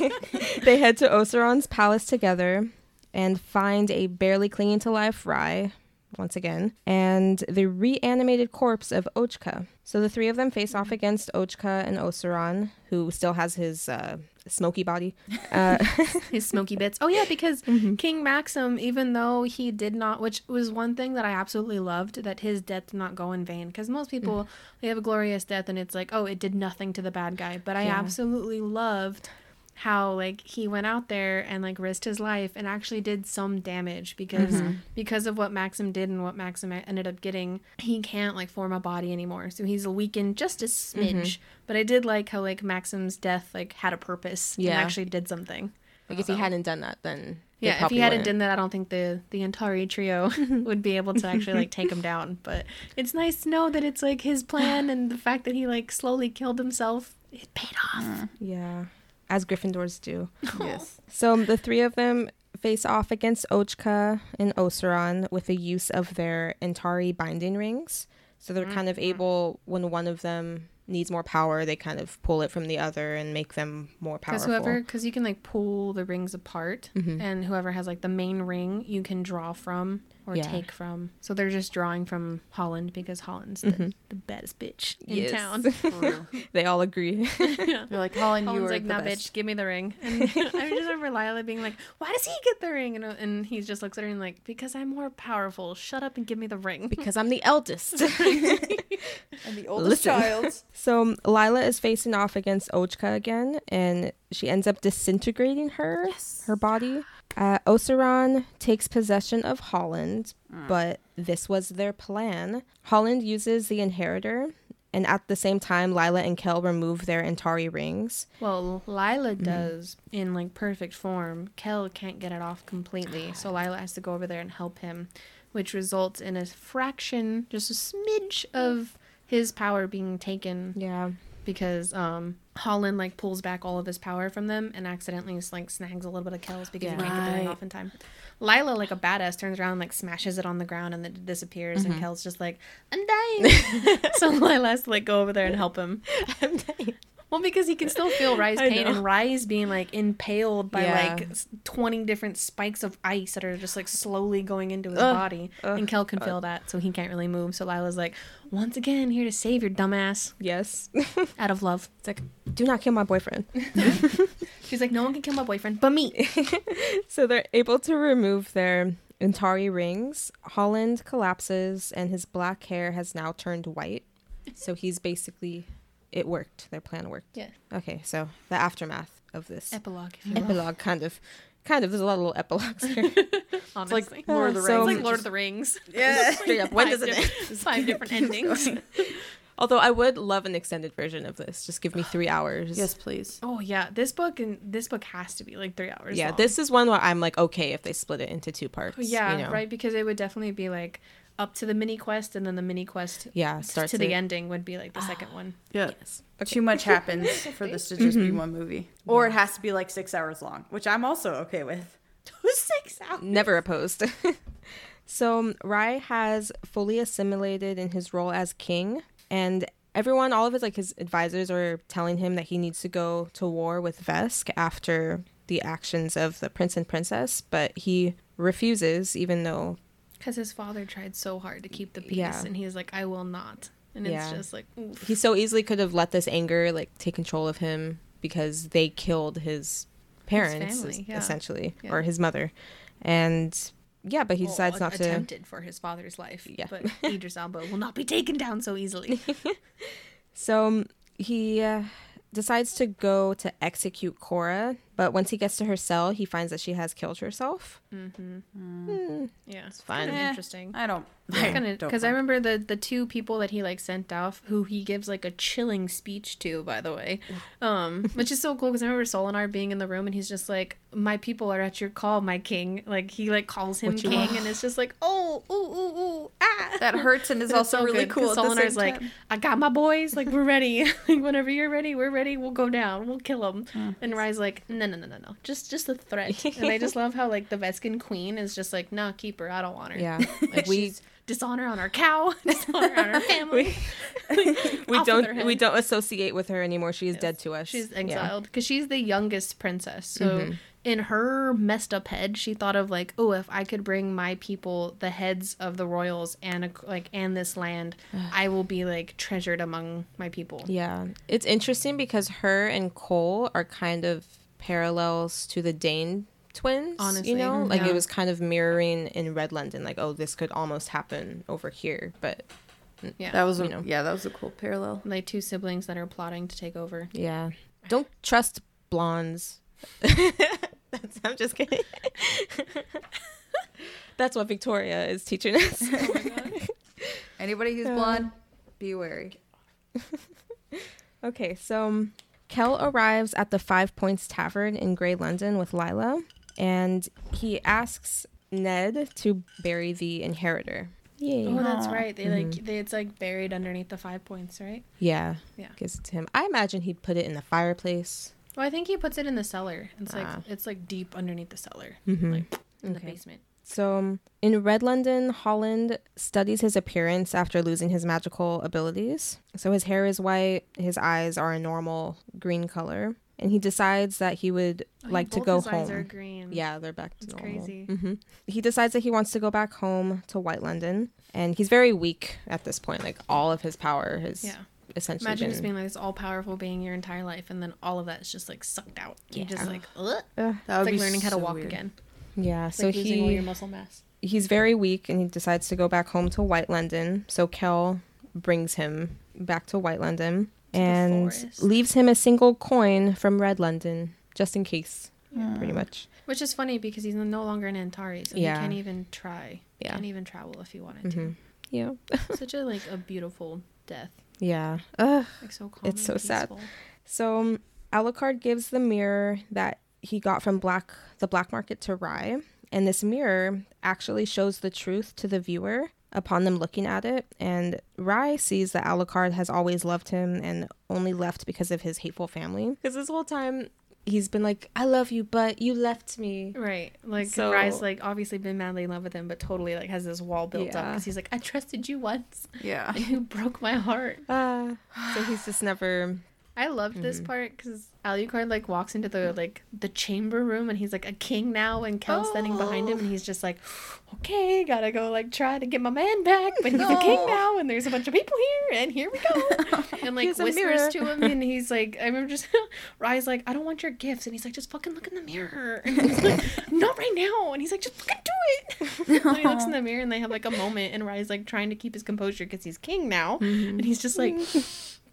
Speaker 2: they head to Osaron's palace together and find a barely clinging to life Rhy once again and the reanimated corpse of Ojka. So the three of them face off against Ojka and Oseron, who still has his uh, smoky body. Uh,
Speaker 1: his smoky bits. Oh yeah, because
Speaker 2: Mm-hmm.
Speaker 1: King Maxim, even though he did not, which was one thing that I absolutely loved, that his death did not go in vain. Because most people they have a glorious death, and it's like, oh, it did nothing to the bad guy. But I
Speaker 2: Yeah.
Speaker 1: absolutely loved how like he went out there and like risked his life and actually did some damage because mm-hmm. because of what Maxim did and what Maxim ended up getting, he can't like form a body anymore. So he's weakened just a smidge. Mm-hmm. But I did like how like Maxim's death like had a purpose
Speaker 2: Yeah.
Speaker 1: and actually did something.
Speaker 2: Like if he hadn't done that, then
Speaker 1: Yeah, if he hadn't
Speaker 2: wouldn't.
Speaker 1: done that, I don't think the the Antari trio would be able to actually like take him down. But it's nice to know that it's like his plan and the fact that he like slowly killed himself. It paid off.
Speaker 2: Yeah, as Gryffindors do.
Speaker 3: Yes.
Speaker 2: So um, the three of them face off against Ojka and Osaron with the use of their Antari binding rings. So they're kind of mm-hmm. able, when one of them needs more power, they kind of pull it from the other and make them more
Speaker 1: Because
Speaker 2: powerful.
Speaker 1: whoever, because you can like pull the rings apart, mm-hmm. and whoever has like the main ring, you can draw from or
Speaker 2: Yeah.
Speaker 1: take from. So they're just drawing from Holland because Holland's the, mm-hmm. the baddest bitch in
Speaker 2: Yes.
Speaker 1: town.
Speaker 2: they all agree.
Speaker 3: They're like, Holland, you
Speaker 1: Holland's
Speaker 3: are
Speaker 1: like,
Speaker 3: the
Speaker 1: nah,
Speaker 3: best.
Speaker 1: bitch, give me the ring. And I just remember Lila being like, why does he get the ring? And, and he just looks at her and like, because I'm more powerful. Shut up and give me the ring.
Speaker 2: because I'm the eldest.
Speaker 3: And the oldest
Speaker 2: Listen.
Speaker 3: child.
Speaker 2: so um, Lila is facing off against Ojka again, and she ends up disintegrating her, her body. Uh, Osaron takes possession of Holland, but this was their plan. Holland uses the inheritor, and at the same time, Lila and Kell remove their Antari rings.
Speaker 1: Well, Lila does in like perfect form. Kell can't get it off completely. So Lila has to go over there and help him, which results in a fraction, just a smidge of his power being taken
Speaker 2: Yeah.
Speaker 1: Because um Holland like pulls back all of his power from them and accidentally like snags a little bit of Kell's because he
Speaker 2: Yeah.
Speaker 1: can't get the ring off in time. Lila, like a badass, turns around and like smashes it on the ground and then it disappears and Kell's just like, I'm dying. so Lila has to like go over there and help him. Well, because he can still feel
Speaker 2: Rhy's
Speaker 1: pain and Rhy's being like impaled by
Speaker 2: Yeah.
Speaker 1: like 20 different spikes of ice that are just like slowly going into his
Speaker 2: Ugh.
Speaker 1: body.
Speaker 2: Ugh.
Speaker 1: and Kell can feel that, so he can't really move. So Lila's like, once again, here to save your dumbass
Speaker 2: Yes.
Speaker 1: out of love.
Speaker 2: it's like, do not kill my boyfriend.
Speaker 1: She's like, no one can kill my boyfriend but me.
Speaker 2: So they're able to remove their Antari rings. Holland collapses, and his black hair has now turned white. So he's basically, it worked. Their plan worked.
Speaker 1: Yeah.
Speaker 2: Okay, so the aftermath of this
Speaker 1: Epilogue, if you will.
Speaker 2: epilogue, kind of, kind of. There's a lot of little epilogues here.
Speaker 1: Honestly.
Speaker 3: like Lord of the
Speaker 2: So-
Speaker 1: it's
Speaker 3: Rings.
Speaker 1: like Lord of the Rings.
Speaker 3: Yeah.
Speaker 2: Straight up, when
Speaker 1: Five
Speaker 2: does it
Speaker 1: diff-
Speaker 2: end?
Speaker 1: Five different endings.
Speaker 2: Although I would love an extended version of this. Just give me three hours.
Speaker 3: yes, please.
Speaker 1: Oh yeah, this book and this book has to be like three hours.
Speaker 2: Yeah,
Speaker 1: long.
Speaker 2: this is one where I'm like, okay, if they split it into two parts.
Speaker 1: Oh, yeah,
Speaker 2: you know?
Speaker 1: right. Because it would definitely be like up to the mini quest, and then the mini quest
Speaker 2: Yeah,
Speaker 1: to,
Speaker 2: starts
Speaker 1: to the
Speaker 2: it-
Speaker 1: end would be like the second one.
Speaker 3: Yeah.
Speaker 2: Yes.
Speaker 3: Too much happens for this to just be one movie. Or it has to be like six hours long, which I'm also okay with.
Speaker 1: Six hours.
Speaker 2: Never opposed. so um, Rhy has fully assimilated in his role as king, and everyone, all of his like his advisors, are telling him that he needs to go to war with Vesk after the actions of the prince and princess, but he refuses, even though
Speaker 1: Because his father tried so hard to keep the peace,
Speaker 2: Yeah.
Speaker 1: and he's like, "I will not." And it's just like, oof.
Speaker 2: he so easily could have let this anger like take control of him because they killed his parents
Speaker 1: family, yeah.
Speaker 2: essentially
Speaker 1: Yeah.
Speaker 2: or his mother and yeah but he
Speaker 1: Well,
Speaker 2: decides not to
Speaker 1: attempted for his father's life.
Speaker 2: Yeah.
Speaker 1: but Idris Elba will not be taken down so easily.
Speaker 2: So um, he uh, decides to go to execute Cora, but once he gets to her cell, he finds that she has killed herself.
Speaker 1: mm-hmm yeah, it's
Speaker 2: fine.
Speaker 1: Kind of
Speaker 3: Eh,
Speaker 1: interesting.
Speaker 3: I don't.
Speaker 1: Because I
Speaker 3: mind.
Speaker 1: remember the the two people that he like sent off, who he gives like a chilling speech to, by the way, um, which is so cool because I remember Sol-in-Ar being in the room and he's just like, "My people are at your call, my king." Like he like calls him
Speaker 2: What
Speaker 1: king,
Speaker 2: want?
Speaker 1: and it's just like, "Oh, ooh, ooh, ooh, ah."
Speaker 3: That hurts and is also
Speaker 1: so
Speaker 3: really
Speaker 1: good,
Speaker 3: cool.
Speaker 1: 'cause
Speaker 3: At the
Speaker 1: Sol-in-Ar's like,
Speaker 3: time.
Speaker 1: I got my boys. Like we're ready. like whenever you're ready, we're ready. We'll go down. We'll kill them. And Rhy's like, no, no, no, no, no. no. Just, just a threat. and I just love how like the Veskan queen is just like, nah, keep her. I don't want her.
Speaker 2: Yeah, like we
Speaker 1: dishonor on our cow, dishonor on our family.
Speaker 2: we
Speaker 1: with
Speaker 2: don't we don't associate with her anymore. She is dead to us.
Speaker 1: She's
Speaker 2: Yeah. Mm-hmm.
Speaker 1: exiled because she's the youngest princess. So in her messed up head, she thought of like, oh, if I could bring my people the heads of the royals and a, like and this land, I will be like treasured among my people.
Speaker 2: Yeah, it's interesting because her and Col are kind of parallels to the Dane twins.
Speaker 1: Honestly,
Speaker 2: you know, like
Speaker 1: yeah.
Speaker 2: it was kind of mirroring in Red London. Like, oh, this could almost happen over here, but
Speaker 1: Yeah.
Speaker 3: That was a,
Speaker 2: you know.
Speaker 3: yeah, that was a cool parallel.
Speaker 1: like two siblings that are plotting to take over.
Speaker 2: yeah, don't trust blondes That's, I'm just kidding. That's what Victoria is teaching us.
Speaker 1: Oh my god.
Speaker 3: Anybody who's blonde, be wary.
Speaker 2: Okay, so um, Kell arrives at the Five Points Tavern in Grey London with Lila, and he asks Ned to bury the inheritor. Yay.
Speaker 1: Oh, that's right. They like they, it's like buried underneath the five points, right?
Speaker 2: Yeah.
Speaker 1: Yeah.
Speaker 2: Gives it to him. I imagine he'd put it in the fireplace.
Speaker 1: Well, I think he puts it in the cellar. It's like
Speaker 2: Ah.
Speaker 1: it's like deep underneath the cellar,
Speaker 2: Mhm.
Speaker 1: like in the basement.
Speaker 2: So, um, in Red London, Holland studies his appearance after losing his magical abilities. So, his hair is white, his eyes are a normal green color, and he decides that he would
Speaker 1: Oh,
Speaker 2: like to go
Speaker 1: his
Speaker 2: home.
Speaker 1: Eyes are green.
Speaker 2: Yeah, they're back to
Speaker 1: That's
Speaker 2: normal.
Speaker 1: crazy.
Speaker 2: hmm He decides that he wants to go back home to White London, and he's very weak at this point. Like all of his power has
Speaker 1: Yeah.
Speaker 2: essentially
Speaker 1: Imagine
Speaker 2: been.
Speaker 1: just being like this all powerful being your entire life, and then all of that is just like sucked out. You're just like, Ugh.
Speaker 2: Ugh.
Speaker 3: That
Speaker 1: it's like
Speaker 3: be
Speaker 1: learning how to walk
Speaker 3: weird.
Speaker 1: again.
Speaker 2: Yeah,
Speaker 1: It's
Speaker 2: so
Speaker 1: like losing all
Speaker 2: he
Speaker 1: your muscle mass.
Speaker 2: he's very weak, and he decides to go back home to White London. So Kell brings him back to White London
Speaker 1: the
Speaker 2: and leaves him a single coin from Red London, just in case, pretty much.
Speaker 1: Which is funny because he's no longer an Antari, so
Speaker 2: Yeah.
Speaker 1: he can't even try.
Speaker 2: Yeah.
Speaker 1: Can't even travel if he wanted
Speaker 2: hmm Yeah.
Speaker 1: Such a like a beautiful death.
Speaker 2: yeah. Ugh.
Speaker 1: Like so calm.
Speaker 2: It's
Speaker 1: and
Speaker 2: so sad.
Speaker 1: peaceful.
Speaker 2: So um, Alucard gives the mirror that he got from black the black market to Rhy, and this mirror actually shows the truth to the viewer upon them looking at it. And Rhy sees that Alucard has always loved him and only left because of his hateful family. Because this whole time he's been like, "I love you, but you left me."
Speaker 1: Right. Like
Speaker 2: So-
Speaker 1: Rhy's like obviously been madly in love with him, but totally like has this wall built up
Speaker 2: Yeah.
Speaker 1: because he's like, I trusted you once,
Speaker 3: Yeah.
Speaker 1: and you broke my heart.
Speaker 2: Uh, so he's just never.
Speaker 1: I loved this
Speaker 2: Mm-hmm.
Speaker 1: part because Alucard like walks into the like the chamber room and he's like a king now, and Kell's standing behind him, and he's just like, okay, gotta go like try to get my man back, but he's a king now, and there's a bunch of people here, and here we go, and like whispers to him, and he's like, I remember just Rhy's like, I don't want your gifts, and he's like, just fucking look in the mirror, and he's like, not right now, and he's like, just fucking do it. and he looks in the mirror, and they have like a moment, and Rhy's like trying to keep his composure because he's king now, and he's just like.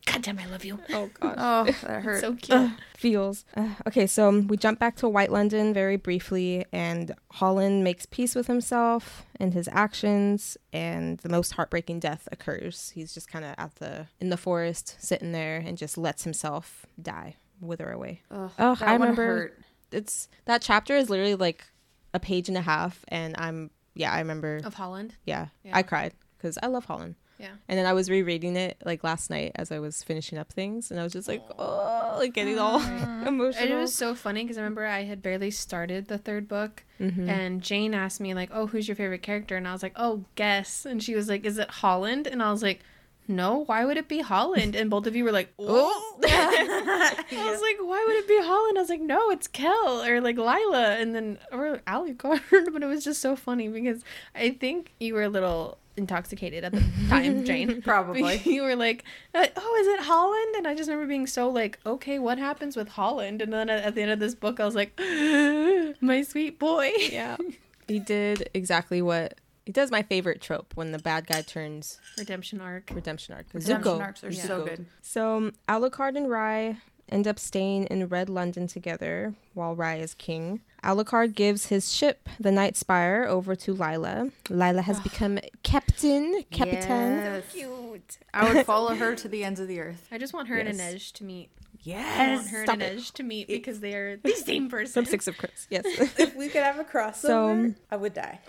Speaker 1: God damn, I love you.
Speaker 2: Oh gosh.
Speaker 3: Oh, that hurt.
Speaker 1: So cute.
Speaker 2: feels. Uh, okay, so um, we jump back to White London very briefly, and Holland makes peace with himself and his actions, and the most heartbreaking death occurs. He's just kind of at the in the forest, sitting there, and just lets himself die, wither away.
Speaker 3: Ugh,
Speaker 2: Oh,
Speaker 3: that
Speaker 2: I
Speaker 3: one
Speaker 2: remember-
Speaker 3: hurt.
Speaker 2: It's that chapter is literally like a page and a half, and I'm yeah, I remember.
Speaker 1: Of Holland.
Speaker 2: Yeah,
Speaker 1: Yeah.
Speaker 2: I cried because I love Holland.
Speaker 1: Yeah.
Speaker 2: And then I was rereading it like last night as I was finishing up things, and I was just like, oh, like getting all emotional.
Speaker 1: And it was so funny because I remember I had barely started the third book,
Speaker 2: Mhm.
Speaker 1: and Jane asked me like, "Oh, who's your favorite character?" And I was like, "Oh, guess." And she was like, "Is it Holland?" And I was like, "No, why would it be Holland?" And both of you were like, "Oh." I was like, "Why would it be Holland?" I was like, "No, it's Kell or like Lila," and then or Alucard. but it was just so funny because I think you were a little intoxicated at the time, Jane.
Speaker 3: Probably.
Speaker 1: you were like, uh, "Oh, is it Holland?" And I just remember being so like, "Okay, what happens with Holland?" And then at, at the end of this book, I was like, "My sweet boy."
Speaker 2: yeah. He did exactly what he does. My favorite trope when the bad guy turns
Speaker 1: Redemption arc.
Speaker 2: redemption arc.
Speaker 3: Redemption
Speaker 2: Zuko.
Speaker 3: arcs are
Speaker 1: Yeah.
Speaker 3: so good.
Speaker 2: So Alucard and Rhy end up staying in Red London together while Rhy is king. Alucard gives his ship, the Night Spire, over to Lila. Lila has ah. become captain, captain.
Speaker 3: Yes.
Speaker 1: Cute.
Speaker 3: I would follow her to the ends of the earth.
Speaker 1: I just want her and
Speaker 2: Yes.
Speaker 1: Inej to meet. I
Speaker 3: Yes.
Speaker 1: want her
Speaker 2: stop
Speaker 1: and
Speaker 2: it.
Speaker 1: Inej to meet because they are the same person.
Speaker 2: From Six of Crows. Yes.
Speaker 3: If we could have a crossover,
Speaker 2: So,
Speaker 3: I would die.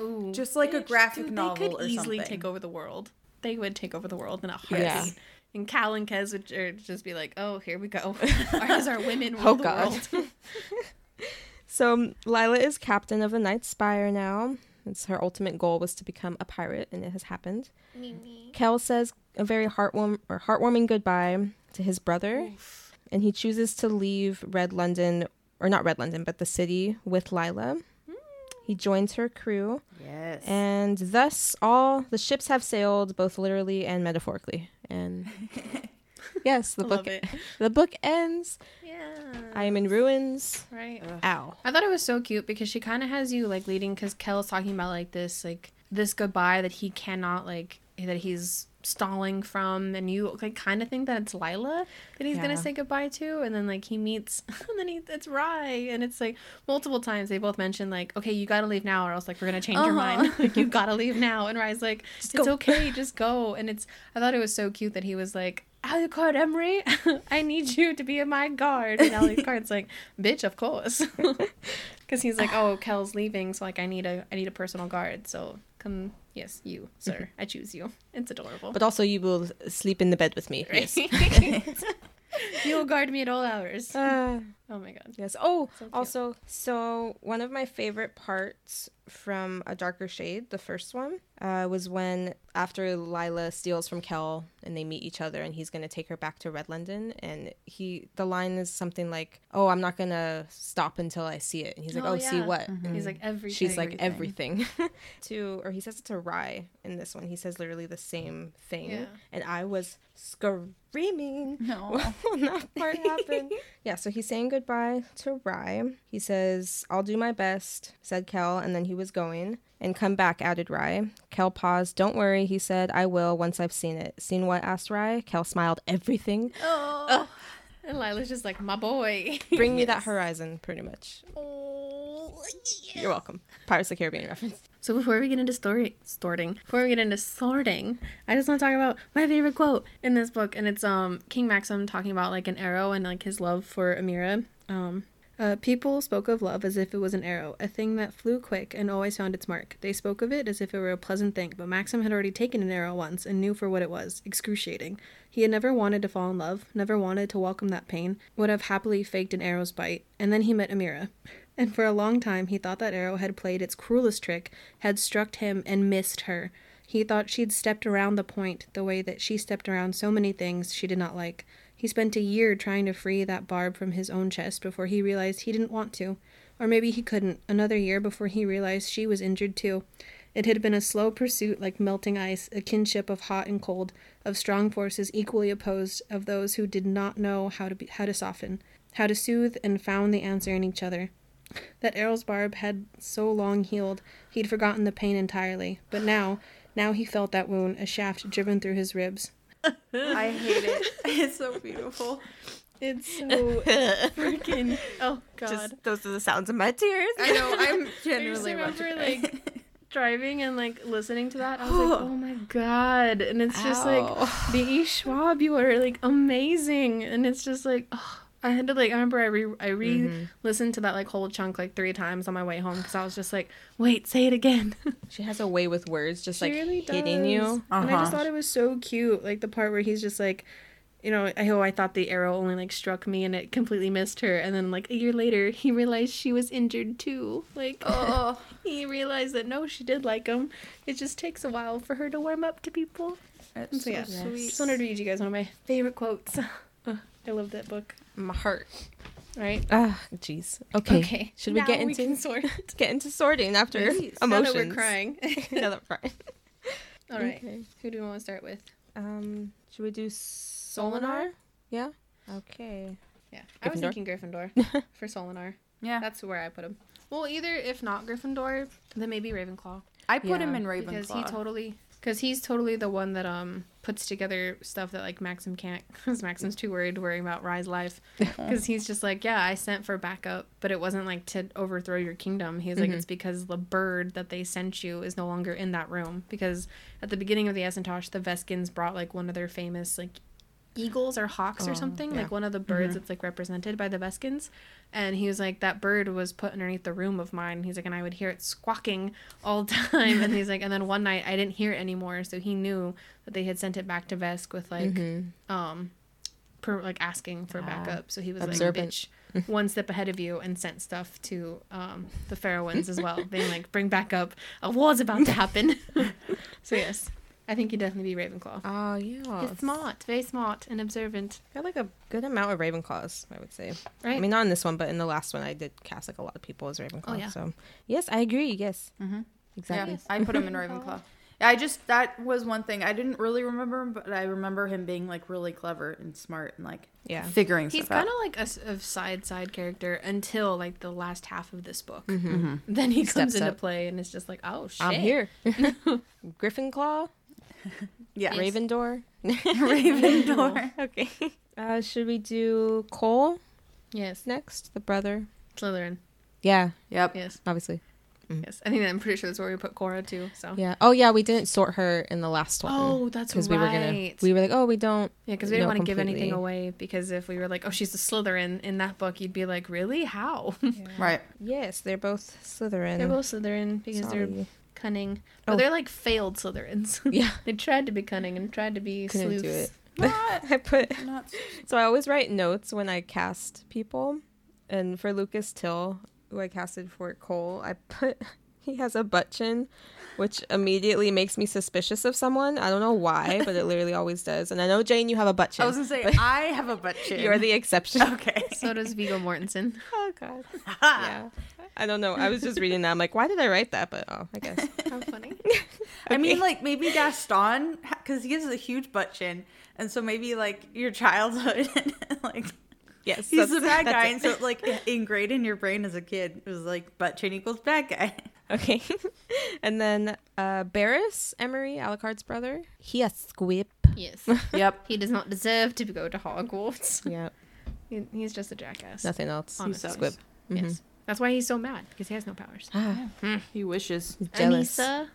Speaker 1: Ooh,
Speaker 3: Just like a
Speaker 1: bitch,
Speaker 3: graphic
Speaker 1: dude,
Speaker 3: novel
Speaker 1: They could
Speaker 3: or
Speaker 1: easily
Speaker 3: something.
Speaker 1: take over the world. They would take over the world in a heartbeat.
Speaker 2: Yeah.
Speaker 1: And Cal and Kaz would just be like, "Oh, here we go. As our women rule
Speaker 2: Oh,
Speaker 1: the
Speaker 2: God.
Speaker 1: world."
Speaker 2: So Lila is captain of the Night Spire now. It's her ultimate goal was to become a pirate, and it has happened. Kell says a very heartwarm or heartwarming goodbye to his brother, and he chooses to leave Red London, or not Red London, but the city with Lila. Hmm. He joins her crew,
Speaker 3: Yes.
Speaker 2: and thus all the ships have sailed, both literally and metaphorically. And yes, the book the book ends.
Speaker 1: Yeah.
Speaker 2: I am in ruins.
Speaker 1: right.
Speaker 2: Ow.
Speaker 1: I thought it was so cute because she kind of has you like leading because Kell's talking about like this like this goodbye that he cannot like that he's stalling from and you like kind of think that it's Lila that he's
Speaker 2: Yeah.
Speaker 1: gonna say goodbye to and then like he meets and then he it's Rhy and it's like multiple times they both mention like okay you gotta leave now or else like we're gonna change your
Speaker 3: Uh-huh.
Speaker 1: mind like you gotta leave now and Rhy's like it's
Speaker 2: go.
Speaker 1: okay just go and it's I thought it was so cute that he was like Alucard Emery I need you to be my guard and Alucard's like bitch of course because he's like oh Kell's leaving so like I need a I need a personal guard so come yes you sir I choose you it's adorable
Speaker 2: But also, you will sleep in the bed with me.
Speaker 1: Right?
Speaker 2: Yes.
Speaker 1: You'll guard me at all hours.
Speaker 2: Uh,
Speaker 1: Oh my god.
Speaker 2: yes. Oh,
Speaker 1: So
Speaker 2: also, so one of my favorite parts from A Darker Shade, the first one, uh, was when after Lila steals from Kell and they meet each other and he's going to take her back to Red London. And he, the line is something like, Oh, I'm not going to stop until I see it. And he's like,
Speaker 1: Oh,
Speaker 2: Oh, see
Speaker 1: yeah.
Speaker 2: what?
Speaker 3: Mhm.
Speaker 2: And
Speaker 1: He's like everything.
Speaker 2: She's like everything. to or he says it to Rhy in this one. He says literally the same thing.
Speaker 1: Yeah.
Speaker 2: And I was screaming
Speaker 3: No.
Speaker 2: when that part happened. yeah, so he's saying goodbye to Rhy. He says, I'll do my best, said Kell, and then he was going. And come back, added Rhy. Kell paused. Don't worry, he said, I will once I've seen it. Seen what? asked Rhy. Kell smiled. Everything.
Speaker 1: Oh. And Lila's just like, my boy.
Speaker 2: Bring me that horizon, pretty much.
Speaker 1: Oh, yeah.
Speaker 2: You're welcome. Pirates of the Caribbean reference.
Speaker 1: So before we get into story sorting, before we get into sorting, I just want to talk about my favorite quote in this book, and it's um King Maxim talking about like an arrow and like his love for Emira. Um, uh, people spoke of love as if it was an arrow, a thing that flew quick and always found its mark. They spoke of it as if it were a pleasant thing, but Maxim had already taken an arrow once and knew for what it was excruciating. He had never wanted to fall in love, never wanted to welcome that pain, would have happily faked an arrow's bite, and then he met Emira. And for a long time, he thought that arrow had played its cruelest trick, had struck him and missed her. He thought she'd stepped around the point the way that she stepped around so many things she did not like. He spent a year trying to free that barb from his own chest before he realized he didn't want to. Or maybe he couldn't. Another year before he realized she was injured too. It had been a slow pursuit like melting ice, a kinship of hot and cold, of strong forces equally opposed, of those who did not know how to be, how to soften, how to soothe, and found the answer in each other. That Errol's barb had so long healed, he'd forgotten the pain entirely. But now, now he felt that wound, a shaft driven through his ribs.
Speaker 3: I hate it. It's so beautiful.
Speaker 1: It's so freaking. Oh God!
Speaker 2: Just those are the sounds of my tears.
Speaker 3: I know. I'm
Speaker 1: I just
Speaker 3: genuinely about to
Speaker 1: remember
Speaker 3: cry.
Speaker 1: like driving and like listening to that. I was like, oh my god! And it's just like
Speaker 2: the
Speaker 1: V.E. Schwab, you are like amazing, and it's just like. Oh, I had to like. I remember I re I re
Speaker 2: Mm-hmm.
Speaker 1: listened to that like whole chunk like three times on my way home because I was just like, wait, say it again.
Speaker 2: She has a way with words, just like
Speaker 1: really
Speaker 2: hitting
Speaker 1: does.
Speaker 2: you.
Speaker 1: And I just
Speaker 3: Uh-huh.
Speaker 1: thought it was so cute. Like the part where he's just like, you know, I oh I thought the arrow only like struck me and it completely missed her, and then like a year later he realized she was injured too. Like
Speaker 3: Oh,
Speaker 1: he realized that no, she did like him. It just takes a while for her to warm up to people.
Speaker 3: it's
Speaker 1: So
Speaker 3: so
Speaker 1: yeah,
Speaker 3: sweet.
Speaker 1: just wanted to read you guys one of my favorite quotes. I love that book.
Speaker 2: My heart.
Speaker 1: Right?
Speaker 2: Ah, jeez. Okay.
Speaker 1: Okay.
Speaker 2: Should we
Speaker 1: Now
Speaker 2: get
Speaker 1: we
Speaker 2: into
Speaker 1: can sort.
Speaker 2: get into sorting after
Speaker 3: Please.
Speaker 1: now that we're crying.
Speaker 2: now that we're crying.
Speaker 1: All right.
Speaker 2: Okay.
Speaker 1: Who do we want to start with?
Speaker 2: Um, should we do Sol-in-Ar? Yeah. Okay.
Speaker 1: Yeah, I was thinking Gryffindor for Sol-in-Ar.
Speaker 3: Yeah,
Speaker 1: That's where I put him. Well, either if not Gryffindor, then maybe Ravenclaw.
Speaker 3: I put him in Ravenclaw.
Speaker 1: Because he totally, because he's totally the one that um puts together stuff that like Maxim can't. Because Maxim's too worried worrying about Rhy's life. Because he's just like, yeah, I sent for backup, but it wasn't like to overthrow your kingdom. He's like,
Speaker 2: Mhm.
Speaker 1: it's because the bird that they sent you is no longer in that room. Because at the beginning of the Essen Tasch, the Veskans brought like one of their famous like eagles or hawks or
Speaker 2: Oh,
Speaker 1: something
Speaker 2: yeah.
Speaker 1: like one of the birds that's like represented by the Veskans. And he was like that bird was put underneath the room of mine. He's like and I would hear it squawking all the time. And he's like and then one night I didn't hear it anymore. So he knew that they had sent it back to Vesk with like
Speaker 2: Mhm.
Speaker 1: um per, like asking for
Speaker 2: Ah,
Speaker 1: backup. So he was
Speaker 2: observant.
Speaker 1: like bitch one step ahead of you and sent stuff to um the Faroans as well being like bring back up a war's about to happen. So yes I think he'd definitely be Ravenclaw
Speaker 2: Oh yeah.
Speaker 1: He's smart, very smart and observant.
Speaker 2: Got like a good amount of Ravenclaws, I would say.
Speaker 1: Right?
Speaker 2: I mean, not in this one, but in the last one, I did cast like a lot of people as Ravenclaw.
Speaker 1: Oh, yeah.
Speaker 2: So yes, I agree. Yes,
Speaker 3: Mhm.
Speaker 2: exactly.
Speaker 3: Yeah, I put him in Ravenclaw. Yeah, I just that was one thing I didn't really remember, him, but I remember him being like really clever and smart and like
Speaker 2: Yeah.
Speaker 3: figuring
Speaker 1: He's
Speaker 3: stuff
Speaker 1: kind
Speaker 3: out.
Speaker 1: of like a side side character until like the last half of this book.
Speaker 2: Mhm.
Speaker 1: Then he comes into
Speaker 2: up.
Speaker 1: play and it's just like, oh shit.
Speaker 2: I'm here. Gryffindor.
Speaker 3: Yeah.
Speaker 2: Raven Door.
Speaker 3: Raven Door.
Speaker 2: okay. Uh, should we do Col
Speaker 1: Yes.
Speaker 2: next? The brother.
Speaker 1: Slytherin.
Speaker 2: Yeah,
Speaker 3: Yep.
Speaker 1: Yes.
Speaker 2: obviously.
Speaker 1: Yes. I think I'm pretty sure that's where we put Cora too. So.
Speaker 2: Yeah. Oh yeah, we didn't sort her in the last one.
Speaker 1: Oh, that's
Speaker 2: because
Speaker 1: right.
Speaker 2: we were gonna. We were like, oh, we don't.
Speaker 1: Yeah, because we didn't want to give anything away. Because if we were like, "Oh, she's a Slytherin," in that book, you'd be like, "Really? How?"
Speaker 3: Right.
Speaker 2: Yes, they're both Slytherin.
Speaker 1: they're both Slytherin because they're
Speaker 2: Sorry.
Speaker 1: Cunning, but
Speaker 2: Oh.
Speaker 1: they're like failed Slytherins.
Speaker 2: Yeah.
Speaker 1: they tried to be cunning and tried to be
Speaker 2: Couldn't do it.
Speaker 3: Not,
Speaker 2: I put
Speaker 3: not
Speaker 2: so I always write notes when I cast people, and for Lucas Till, who I casted for Col, I put he has a butt chin, which immediately makes me suspicious of someone. I don't know why, but it literally always does. And I know Jane, you have a butt chin.
Speaker 3: I was gonna say I have a butt chin.
Speaker 2: you're the exception.
Speaker 3: okay.
Speaker 1: So does Viggo Mortensen.
Speaker 2: oh God. Yeah. I don't know. I was just reading that. I'm like, why did I write that? But oh, I guess.
Speaker 1: How funny.
Speaker 3: I mean, like maybe Gaston, because he has a huge butt chin, and so maybe like your childhood, like
Speaker 2: Yes.
Speaker 3: he's
Speaker 2: that's-
Speaker 3: the bad guy,
Speaker 2: it.
Speaker 3: and so like ingrained in your brain as a kid, it was like butt chin equals bad guy.
Speaker 2: Okay. and then uh Berras, Emery, Alucard's brother. He a squib.
Speaker 1: Yes.
Speaker 3: Yep.
Speaker 1: He does not deserve to go to Hogwarts.
Speaker 2: Yeah.
Speaker 1: He, he's just a jackass.
Speaker 2: Nothing else.
Speaker 1: Honestly.
Speaker 2: Squib.
Speaker 1: Yes. That's why he's so mad because he has no powers.
Speaker 2: Ah,
Speaker 3: He wishes.
Speaker 2: jealous.
Speaker 1: Anisa.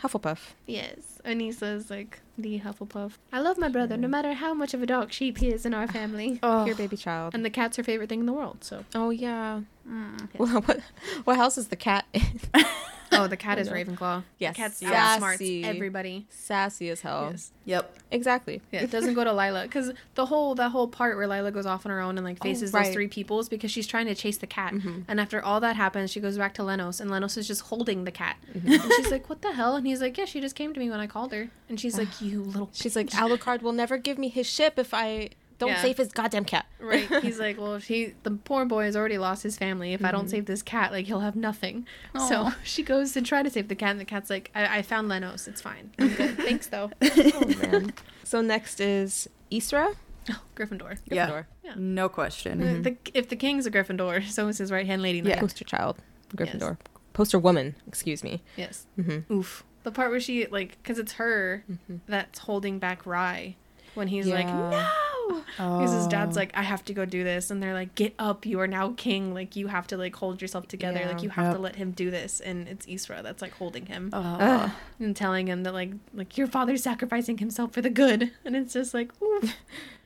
Speaker 2: Hufflepuff.
Speaker 1: Yes. Anisa is like the Hufflepuff. I love my brother no matter how much of a dog sheep he is in our family.
Speaker 3: Oh,
Speaker 2: Your baby child.
Speaker 1: And the cat's her favorite thing in the world. So.
Speaker 2: oh yeah.
Speaker 1: Yes.
Speaker 2: Well, what what house is the cat in?
Speaker 1: Oh, the cat is
Speaker 2: no.
Speaker 1: Ravenclaw.
Speaker 2: Yes.
Speaker 1: The cat's
Speaker 2: Sassy.
Speaker 1: outsmarts everybody.
Speaker 2: Sassy as hell.
Speaker 1: Yes.
Speaker 3: Yep.
Speaker 2: Exactly.
Speaker 1: Yeah, it doesn't go to Lila because the whole that whole part where Lila goes off on her own and like
Speaker 2: Oh,
Speaker 1: faces
Speaker 2: right.
Speaker 1: those three peoples because she's trying to chase the cat,
Speaker 2: Mhm.
Speaker 1: and after all that happens, she goes back to Lenos and Lenos is just holding the cat,
Speaker 2: Mm-hmm.
Speaker 1: and she's like, "What the hell?" And he's like, "Yeah, she just came to me when I called her," and she's like, "You little."
Speaker 2: She's like. Alucard will never give me his ship if I don't
Speaker 1: Yeah.
Speaker 2: save his goddamn cat.
Speaker 1: Right. He's like, well, if he, the poor boy has already lost his family. If I
Speaker 2: Mm-hmm.
Speaker 1: don't save this cat, like he'll have nothing. So she goes to try to save the cat, and the cat's like, I, I found Lenos. It's fine. I'm good. Thanks though.
Speaker 2: oh man. So next is Isra.
Speaker 1: Oh, Gryffindor.
Speaker 3: Yeah.
Speaker 2: Gryffindor.
Speaker 1: Yeah.
Speaker 3: No question.
Speaker 2: Mm-hmm.
Speaker 1: The, if the king's a Gryffindor, so is his right hand lady.
Speaker 3: Yeah.
Speaker 2: Poster child. Gryffindor. Poster woman. Excuse me.
Speaker 1: Yes.
Speaker 2: Mm-hmm.
Speaker 1: Oof. The part where she like, cause it's her that's holding back Rhy when he's like,
Speaker 2: Yeah.
Speaker 1: No. Because his dad's
Speaker 3: Oh.
Speaker 1: like, I have to go do this, and they're like, get up, you are now king. Like you have to like hold yourself together.
Speaker 2: Yeah.
Speaker 1: Like you have to let him do this, and it's Isra that's like holding him
Speaker 3: Oh.
Speaker 1: And telling him that like like your father's sacrificing himself for the good, and it's just like, oof.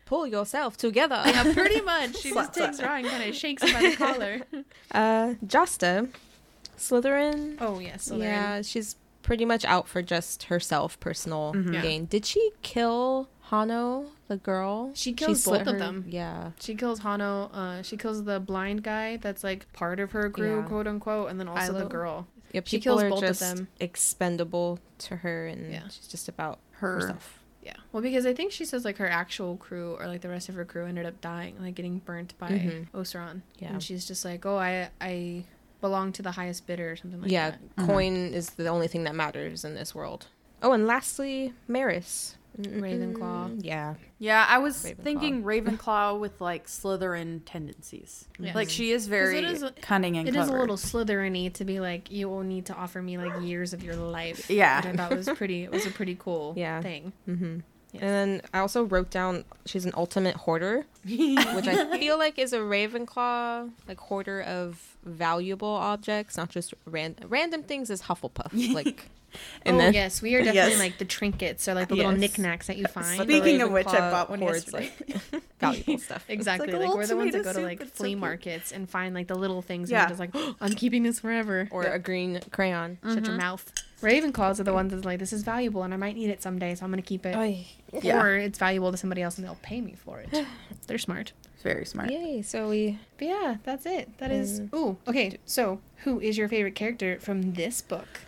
Speaker 2: Pull yourself together.
Speaker 1: yeah, pretty much. She just takes
Speaker 3: slap.
Speaker 1: Rhy and kind of shakes him by the collar.
Speaker 2: Uh, Jasta, Slytherin.
Speaker 1: Oh yes, so
Speaker 2: yeah, she's pretty much out for just herself, personal
Speaker 3: Mhm.
Speaker 1: Yeah.
Speaker 2: gain. Did she kill Hano, the girl?
Speaker 1: She kills
Speaker 2: slit
Speaker 1: both of them.
Speaker 2: Yeah.
Speaker 1: She kills Hano. Uh, she kills the blind guy that's like part of her crew,
Speaker 2: Yeah.
Speaker 1: quote unquote, and then also the girl.
Speaker 2: Yeah,
Speaker 1: She
Speaker 2: people
Speaker 1: kills
Speaker 2: are
Speaker 1: both of them.
Speaker 2: expendable to her, and
Speaker 1: Yeah.
Speaker 2: she's just about
Speaker 3: Her.
Speaker 2: herself.
Speaker 1: Yeah. Well, because I think she says like her actual crew or like the rest of her crew ended up dying, like getting burnt by
Speaker 2: Mhm.
Speaker 1: Osaron.
Speaker 2: Yeah.
Speaker 1: And she's just like, oh, I I belong to the highest bidder or something like
Speaker 2: yeah,
Speaker 1: that.
Speaker 3: Yeah.
Speaker 2: coin is the only thing that matters in this world. Oh, and lastly, Maris.
Speaker 1: Ravenclaw.
Speaker 2: Yeah.
Speaker 3: Yeah, I was
Speaker 2: Ravenclaw.
Speaker 3: thinking Ravenclaw with like Slytherin tendencies.
Speaker 1: Yes.
Speaker 3: Like she is very
Speaker 1: it is
Speaker 3: cunning and
Speaker 1: It
Speaker 3: clever.
Speaker 1: is a little Slytherin-y to be like, you will need to offer me like years of your life.
Speaker 3: Yeah.
Speaker 1: Which I thought was pretty. It was a pretty cool
Speaker 2: Yeah.
Speaker 1: thing.
Speaker 2: Mm-hmm.
Speaker 1: Yes.
Speaker 2: And then I also wrote down she's an ultimate hoarder, which I feel like is a Ravenclaw, like hoarder of valuable objects, not just ran- random things. Is Hufflepuff like? And
Speaker 1: oh
Speaker 2: then
Speaker 1: yes, we are definitely
Speaker 3: Yes.
Speaker 1: like the trinkets or like the little knickknacks that you find.
Speaker 2: But the
Speaker 3: Speaking of which, I
Speaker 2: Ravenclaw
Speaker 3: bought one
Speaker 2: hoards,
Speaker 3: yesterday.
Speaker 2: like, valuable stuff.
Speaker 1: Exactly.
Speaker 3: a
Speaker 1: Like, we're the ones that go to like
Speaker 3: it's so
Speaker 1: flea markets and find like the little things
Speaker 3: Yeah.
Speaker 1: and just like, oh, I'm keeping this forever.
Speaker 2: Or a green crayon.
Speaker 1: Shut your mm-hmm. mouth. Ravenclaws are the ones that's like, this is valuable and I might need it someday, so I'm gonna keep it.
Speaker 3: Yeah.
Speaker 1: Or it's valuable to somebody else and they'll pay me for it. They're smart.
Speaker 3: Very smart.
Speaker 2: Yay! So we
Speaker 1: But yeah, that's it. That is.
Speaker 2: Mm.
Speaker 1: Ooh. Okay. So, who is your favorite character from this book?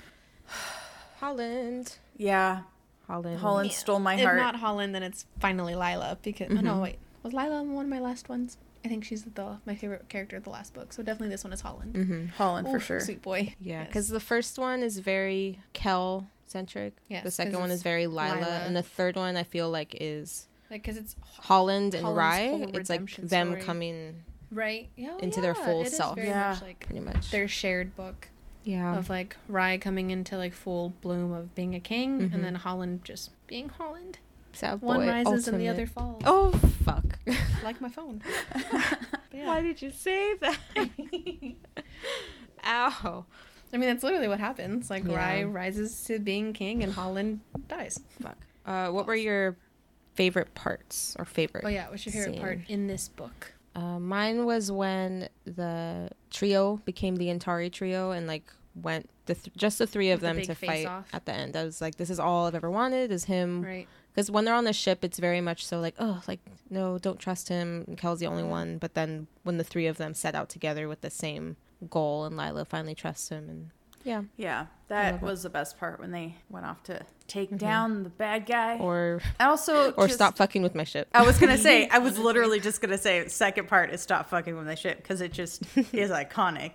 Speaker 2: Holland.
Speaker 3: Yeah.
Speaker 2: Holland.
Speaker 3: Holland stole my heart.
Speaker 1: if not Holland, then it's finally Lila. Because oh, no,
Speaker 2: Mhm.
Speaker 1: wait, was Lila one of my last ones? I think she's the my favorite character of the last book. So definitely this one is Holland.
Speaker 2: Mm-hmm.
Speaker 3: Holland for sure.
Speaker 1: Sweet boy.
Speaker 2: Yeah,
Speaker 1: Yes.
Speaker 2: because the first one is very Kell centric.
Speaker 1: Yes,
Speaker 2: the
Speaker 1: 'cause
Speaker 2: second one is very Lila,
Speaker 1: Lila.
Speaker 2: and the third one I feel like is
Speaker 1: like because it's
Speaker 2: Holland and
Speaker 1: Holland's Rhy.
Speaker 2: It's like them
Speaker 1: story.
Speaker 2: coming
Speaker 1: right yeah,
Speaker 2: into their full
Speaker 1: it is
Speaker 2: self.
Speaker 1: very
Speaker 3: Yeah.
Speaker 1: much like
Speaker 2: pretty much.
Speaker 1: their shared book.
Speaker 2: Yeah.
Speaker 1: of like Rhy coming into like full bloom of being a king,
Speaker 2: Mhm.
Speaker 1: and then Holland just being Holland.
Speaker 2: Sad
Speaker 1: One
Speaker 2: boy,
Speaker 1: rises and the other falls.
Speaker 2: Oh fuck.
Speaker 1: like my phone. Yeah.
Speaker 2: Why did you say that? Ow.
Speaker 1: I mean, that's literally what happens. Like
Speaker 2: Yeah.
Speaker 1: Rhy rises to being king, and Holland dies.
Speaker 2: Fuck. Uh, what were your favorite parts or favorite?
Speaker 1: Oh yeah, what's your favorite part in this book?
Speaker 2: Uh, mine was when the trio became the Antari trio and like went the th- just the three of
Speaker 1: With
Speaker 2: them
Speaker 1: big
Speaker 2: to fight
Speaker 1: off.
Speaker 2: at the end. I was like, this is all I've ever wanted is him.
Speaker 1: Right.
Speaker 2: Because when they're on the ship, it's very much so like, oh, like no, don't trust him. Kell's the only one. But then when the three of them set out together with the same goal, and Lila finally trusts him, and yeah,
Speaker 3: Yeah,
Speaker 2: love
Speaker 3: that
Speaker 2: it.
Speaker 3: was the best part when they went off to take
Speaker 2: Mhm.
Speaker 3: down the bad guy.
Speaker 2: or
Speaker 3: and also,
Speaker 2: or
Speaker 3: just-
Speaker 2: stop fucking with my ship.
Speaker 3: I was gonna say, I was literally just gonna say, second part is stop fucking with my ship because it just is iconic.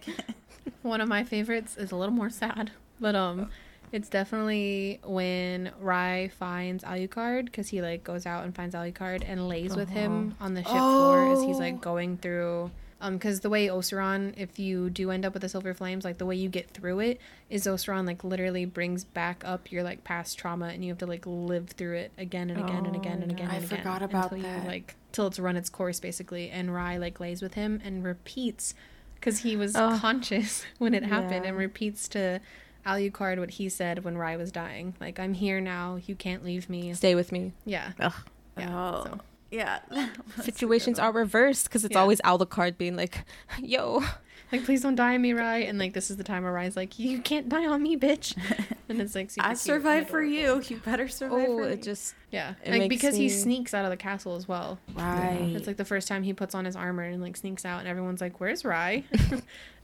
Speaker 1: One of my favorites is a little more sad, but um, it's definitely when Rhy finds Alucard because he like goes out and finds Alucard and lays with him on the ship floor as he's
Speaker 3: Oh.
Speaker 1: like going through. Um, because the way Osaron, if you do end up with the silver flames, like the way you get through it is Osaron like literally brings back up your like past trauma and you have to like live through it again and again and again and
Speaker 2: Oh,
Speaker 1: again
Speaker 3: I
Speaker 1: and again
Speaker 3: forgot about
Speaker 1: until
Speaker 3: that.
Speaker 1: you like till it's run its course basically. And Rhy like lays with him and repeats because he was
Speaker 2: Oh.
Speaker 1: conscious when it happened
Speaker 2: Yeah.
Speaker 1: and repeats to Alucard what he said when Rhy was dying. Like, I'm here now. You can't leave me.
Speaker 2: Stay with me.
Speaker 1: Yeah.
Speaker 2: Ugh.
Speaker 1: Yeah.
Speaker 3: oh,
Speaker 1: so-
Speaker 3: yeah.
Speaker 2: Situations are reversed because it's
Speaker 1: Yeah.
Speaker 2: always Alucard being like, "Yo,
Speaker 1: Like, please don't die on me, Rhy. And, like, this is the time where Rhy's like, you can't die on me, bitch. And it's, like, super
Speaker 3: I
Speaker 1: cute and
Speaker 3: survived for you. You better survive
Speaker 2: oh,
Speaker 3: for me.
Speaker 2: it just
Speaker 1: Yeah.
Speaker 2: It
Speaker 1: like,
Speaker 2: makes
Speaker 1: because he sneaks out of the castle as well.
Speaker 3: right.
Speaker 1: It's like the first time he puts on his armor and, like, sneaks out. And everyone's like, where's Rhy?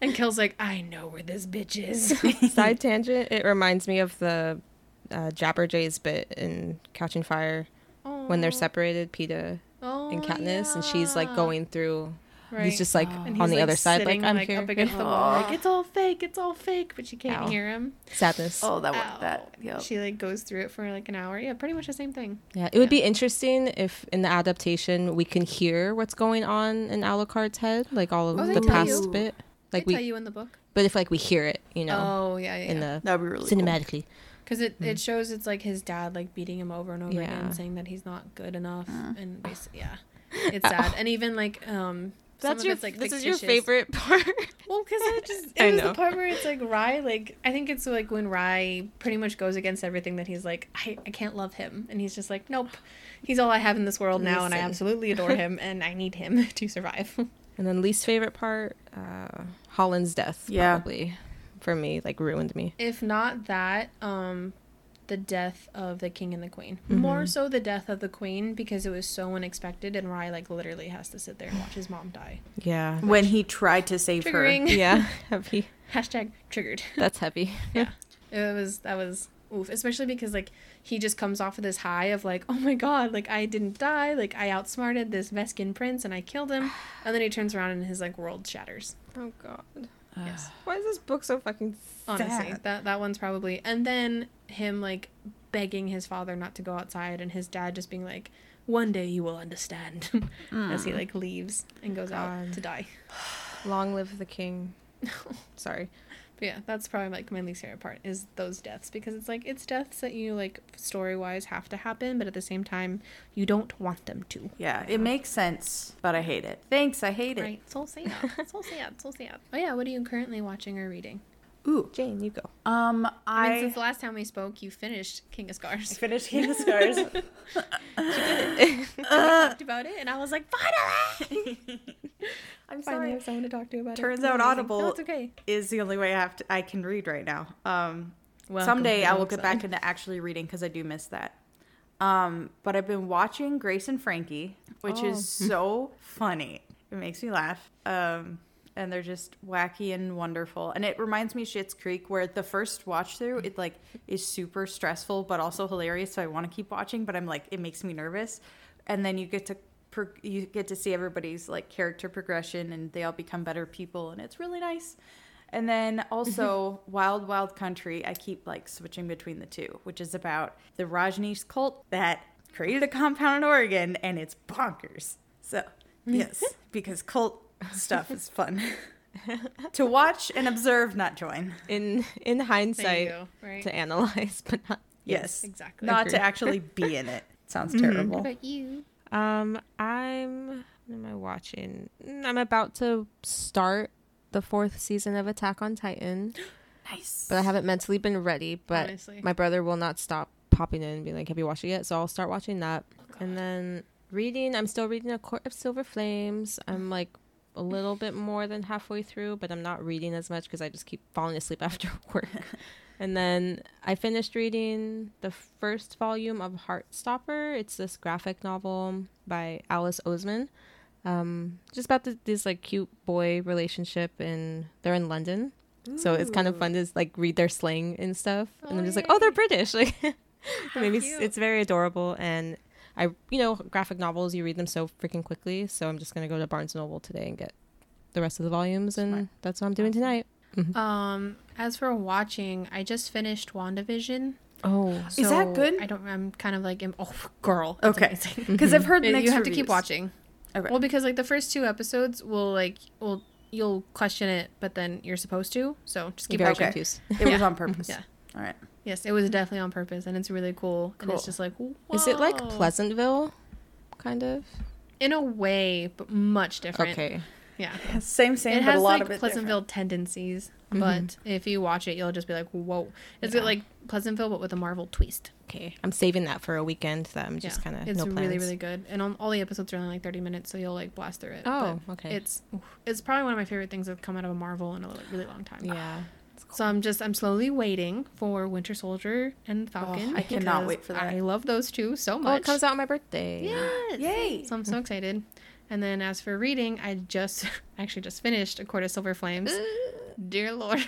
Speaker 1: and Kell's like, I know where this bitch is.
Speaker 2: side tangent. It reminds me of the uh, Jabberjays bit in Catching Fire when they're
Speaker 1: oh.
Speaker 2: separated, Peeta
Speaker 1: Oh,
Speaker 2: and Katniss, and she's like going through.
Speaker 1: Right.
Speaker 2: He's just like
Speaker 3: Oh.
Speaker 1: And
Speaker 2: on
Speaker 1: he's,
Speaker 2: the other side, like I'm
Speaker 1: like,
Speaker 2: here.
Speaker 1: up against the wall. Like it's all fake. It's all fake. But she can't
Speaker 2: Ow.
Speaker 1: hear him.
Speaker 2: Sadness.
Speaker 3: oh, that
Speaker 1: Ow.
Speaker 3: one. That. Yep.
Speaker 1: She like goes through it for like an hour. Yeah, pretty much the same thing.
Speaker 2: Yeah, it would be interesting if in the adaptation we can hear what's going on in Alucard's head, like all of
Speaker 1: Oh,
Speaker 2: the past
Speaker 3: you.
Speaker 2: bit.
Speaker 1: They
Speaker 2: Like we,
Speaker 1: tell you in the book.
Speaker 2: but if like we hear it, you know,
Speaker 1: Oh yeah, yeah.
Speaker 2: in the
Speaker 3: That'd be really cool.
Speaker 2: Cinematically.
Speaker 1: Because it, it shows it's like his dad like beating him over and over
Speaker 2: Yeah.
Speaker 1: again, saying that he's not good enough,
Speaker 3: Uh.
Speaker 1: and basically, yeah, it's sad. And even like um, some
Speaker 2: That's
Speaker 1: of
Speaker 2: your
Speaker 1: it's like
Speaker 2: this is your favorite part.
Speaker 1: Well, because it just it
Speaker 2: I
Speaker 1: was
Speaker 2: know.
Speaker 1: the part where it's like Rhy, like I think it's like when Rhy pretty much goes against everything that he's like, I, I can't love him, and he's just like, nope, he's all I have in this world now, and I absolutely adore him, and I need him to survive.
Speaker 2: and then least favorite part, uh, Holland's death.
Speaker 3: Yeah.
Speaker 2: probably for me, like ruined me.
Speaker 1: if not that, um, the death of the king and the queen.
Speaker 2: Mhm.
Speaker 1: More so the death of the queen because it was so unexpected, and Rhy like literally has to sit there and watch his mom die.
Speaker 2: Yeah,
Speaker 3: When he tried to save
Speaker 1: Triggering.
Speaker 2: yeah, heavy.
Speaker 1: Hashtag triggered.
Speaker 2: That's heavy.
Speaker 1: yeah it was that was oof especially because like he just comes off of this high of like oh my god like i didn't die like i outsmarted this veskan prince and i killed him and then he turns around and his like world shatters
Speaker 2: Oh God.
Speaker 1: Yes
Speaker 2: Why is this book so fucking
Speaker 1: honestly
Speaker 2: sad?
Speaker 1: that that one's probably and then him like begging his father not to go outside and his dad just being like one day you will understand as he mm. like leaves and goes out to die
Speaker 2: Long live the king. Sorry.
Speaker 1: But yeah, that's probably like my least favorite part is those deaths because it's like it's deaths that you like story wise have to happen, but at the same time you don't want them to.
Speaker 3: Yeah, it makes sense, but I hate it. Thanks, I hate it.
Speaker 1: Right? So sad. so sad. So sad. Oh yeah, what are you currently watching or reading?
Speaker 3: Ooh.
Speaker 2: Jane, you go.
Speaker 3: Um,
Speaker 1: I, mean, since the last time we spoke, you finished King of Scars.
Speaker 3: I finished King of Scars.
Speaker 1: we talked about it, and I was like, finally,
Speaker 3: I'm
Speaker 1: finally
Speaker 3: sorry.
Speaker 1: have someone to talk to about
Speaker 3: Turns
Speaker 1: it.
Speaker 3: Turns out
Speaker 1: Amazing.
Speaker 3: Audible
Speaker 1: No, okay.
Speaker 3: Is the only way I have to. I can read right now. Um,
Speaker 1: Welcome
Speaker 3: someday I will get back into actually reading because I do miss that. Um, but I've been watching Grace and Frankie, which
Speaker 2: Oh.
Speaker 3: is so funny. It makes me laugh. Um, and they're just wacky and wonderful. And it reminds me of Schitt's Creek, where the first watch through it like is super stressful but also hilarious. So I want to keep watching, but I'm like it makes me nervous. And then you get to pro- you get to see everybody's like character progression, and they all become better people, and it's really nice. And then also mm-hmm. Wild Wild Country, I keep like switching between the two, which is about the Rajneesh cult that created a compound in Oregon and it's bonkers. So, mm-hmm. yes, because cult stuff is fun. to watch and observe, not join.
Speaker 2: In in hindsight,
Speaker 1: go. Right.
Speaker 2: to analyze, but not.
Speaker 3: Yes,
Speaker 1: exactly.
Speaker 3: Not to actually be in it. Sounds
Speaker 1: What
Speaker 3: terrible.
Speaker 1: about you?
Speaker 2: Um, I'm. What am I watching? Mm, I'm about to start the fourth season of Attack on Titan,
Speaker 3: Nice.
Speaker 2: but I haven't mentally been ready. But
Speaker 1: Honestly.
Speaker 2: my brother will not stop popping in and being like, "Have you watched it yet?" So I'll start watching that, and then reading. I'm still reading A Court of Silver Flames. I'm like a little bit more than halfway through, but I'm not reading as much because I just keep falling asleep after work. and then I finished reading the first volume of Heartstopper. It's this graphic novel by Alice Oseman. Um, just about the, this like cute boy relationship, and they're in London. So it's kind of fun to like read their slang and stuff, and
Speaker 1: Oh,
Speaker 2: I'm just like, oh, they're. British. Like, maybe it's, it's very adorable, and I, you know, graphic novels you read them so freaking quickly. So I'm just gonna go to Barnes and Noble today and get the rest of the volumes, and
Speaker 3: Smart.
Speaker 2: that's what I'm doing tonight.
Speaker 1: Um, as for watching, I just finished WandaVision.
Speaker 2: Oh,
Speaker 3: Is that good?
Speaker 1: I don't. I'm kind of like, oh, girl.
Speaker 3: Okay. Because I've heard
Speaker 1: You
Speaker 3: mixed
Speaker 1: have to keep watching.
Speaker 3: Okay.
Speaker 1: Well, because like the first two episodes will like will you'll question it, but then you're supposed to. So just keep
Speaker 2: very
Speaker 1: watching.
Speaker 2: confused.
Speaker 3: It was on purpose.
Speaker 1: Yeah.
Speaker 3: All right.
Speaker 1: Yes, it was definitely on purpose, and it's really cool. cool. And it's just like,
Speaker 2: Is it like. Pleasantville, kind of?
Speaker 1: in a way, but much different.
Speaker 2: Okay.
Speaker 1: Yeah.
Speaker 3: Same, same,
Speaker 1: it
Speaker 3: but
Speaker 1: has
Speaker 3: a lot
Speaker 1: like
Speaker 3: of it
Speaker 1: Pleasantville tendencies,
Speaker 2: Mhm.
Speaker 1: but if you watch it, you'll just be like, "Whoa!" It's
Speaker 2: Yeah.
Speaker 1: like Pleasantville, but with a Marvel twist.
Speaker 2: Okay. I'm saving that for a weekend. That I'm just
Speaker 1: yeah,
Speaker 2: kind of
Speaker 1: it's
Speaker 2: no plans.
Speaker 1: really really good, and all, all the episodes are only like thirty minutes, so you'll like blast through it.
Speaker 2: Oh,
Speaker 1: but
Speaker 2: okay.
Speaker 1: It's oof, it's probably one of my favorite things that come out of a Marvel in a really long time.
Speaker 2: yeah.
Speaker 1: So I'm just I'm slowly waiting for Winter Soldier and Falcon.
Speaker 3: I cannot wait for that.
Speaker 1: I love those two so much.
Speaker 2: Oh, it comes out on my birthday.
Speaker 1: Yes.
Speaker 3: Yay.
Speaker 1: So I'm so excited. And then as for reading, I just actually just finished A Court of Silver Flames. Dear Lord.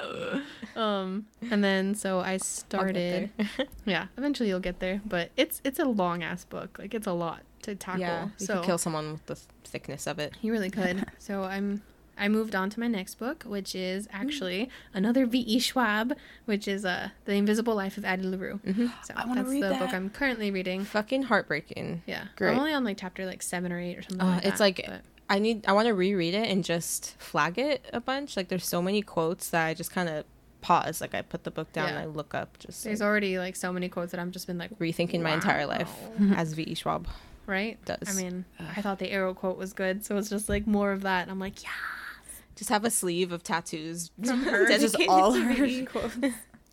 Speaker 1: um and then so I started yeah eventually you'll get there but it's it's a long ass book like it's a lot to tackle
Speaker 2: yeah. You
Speaker 1: so
Speaker 2: could kill someone with the thickness of it.
Speaker 1: you really could so I'm I moved on to my next book which is actually another V.E. Schwab which is uh The Invisible Life of Addie LaRue
Speaker 2: Mm-hmm.
Speaker 1: so
Speaker 3: I
Speaker 1: that's
Speaker 3: read
Speaker 1: the book. I'm currently reading
Speaker 2: Fucking heartbreaking.
Speaker 1: yeah
Speaker 2: Great.
Speaker 1: I'm only on like chapter like seven or eight or something
Speaker 2: Uh,
Speaker 1: like
Speaker 2: it's
Speaker 1: that,
Speaker 2: like
Speaker 1: but-
Speaker 2: I need I want to reread it and just flag it a bunch. Like there's so many quotes that I just kind of pause. Like I put the book down
Speaker 1: Yeah.
Speaker 2: and I look up, just
Speaker 1: There's
Speaker 2: like,
Speaker 1: already like so many quotes that I'm just been like
Speaker 2: rethinking my entire life as V. E. Schwab.
Speaker 1: right.
Speaker 2: Does.
Speaker 1: I mean, I thought the arrow quote was good, so it's just like more of that. I'm like, yeah,
Speaker 2: Just have a sleeve of tattoos
Speaker 1: From her.
Speaker 3: Just all
Speaker 2: to
Speaker 3: her
Speaker 2: V.E..
Speaker 3: quotes.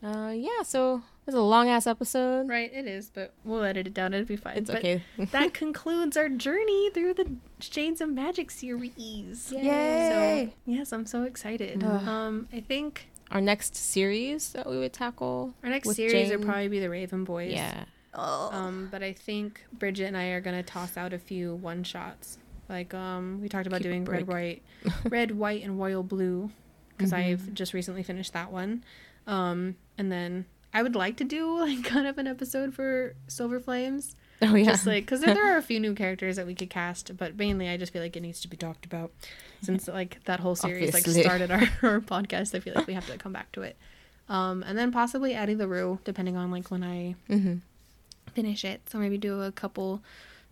Speaker 2: Uh, yeah. So it was a long ass episode.
Speaker 1: right. It is, but we'll edit it down. It'll be fine.
Speaker 2: It's
Speaker 1: But
Speaker 2: okay.
Speaker 1: that concludes our journey through the Shades of Magic series.
Speaker 3: Yay.
Speaker 1: So yes, I'm so excited.
Speaker 3: Ugh.
Speaker 1: Um, I think
Speaker 2: Our next series that we would tackle.
Speaker 1: our next series
Speaker 2: Jane.
Speaker 1: will probably be the Raven Boys.
Speaker 2: Yeah.
Speaker 3: Oh.
Speaker 1: Um, but I think Bridget and I are gonna toss out a few one shots. Like um, we talked about
Speaker 2: Keep
Speaker 1: doing red, white, red, white, and royal blue, because
Speaker 2: Mhm.
Speaker 1: I've just recently finished that one. Um, and then I would like to do like kind of an episode for Silver Flames,
Speaker 2: Oh yeah.
Speaker 1: just like because there, there are a few new characters that we could cast, but mainly I just feel like it needs to be talked about since like that whole series
Speaker 2: Obviously.
Speaker 1: like started our, our podcast. I feel like we have to come back to it. Um, and then possibly Addie LaRue, depending on like when I
Speaker 2: hmm
Speaker 1: finish it. So maybe do a couple.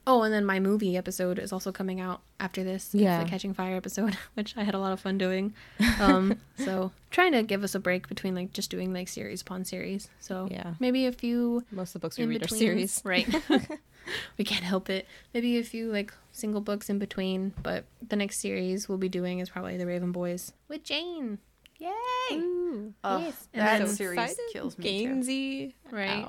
Speaker 1: Oh, and then my movie episode is also coming out after this. It's
Speaker 2: Yeah.
Speaker 1: the Catching Fire episode, which I had a lot of fun doing. Um, so trying to give us a break between like just doing like series upon series. So
Speaker 2: Yeah.
Speaker 1: maybe a few
Speaker 2: Most of the books we
Speaker 1: in
Speaker 2: read are series.
Speaker 1: right? we can't help it. Maybe a few like single books in between, but the next series we'll be doing is probably the Raven Boys with Jane.
Speaker 3: Yay.
Speaker 2: Ooh.
Speaker 3: Ugh,
Speaker 1: yes.
Speaker 3: Oh, that
Speaker 1: And then-
Speaker 3: series kills me too.
Speaker 2: Gansey.
Speaker 1: Right.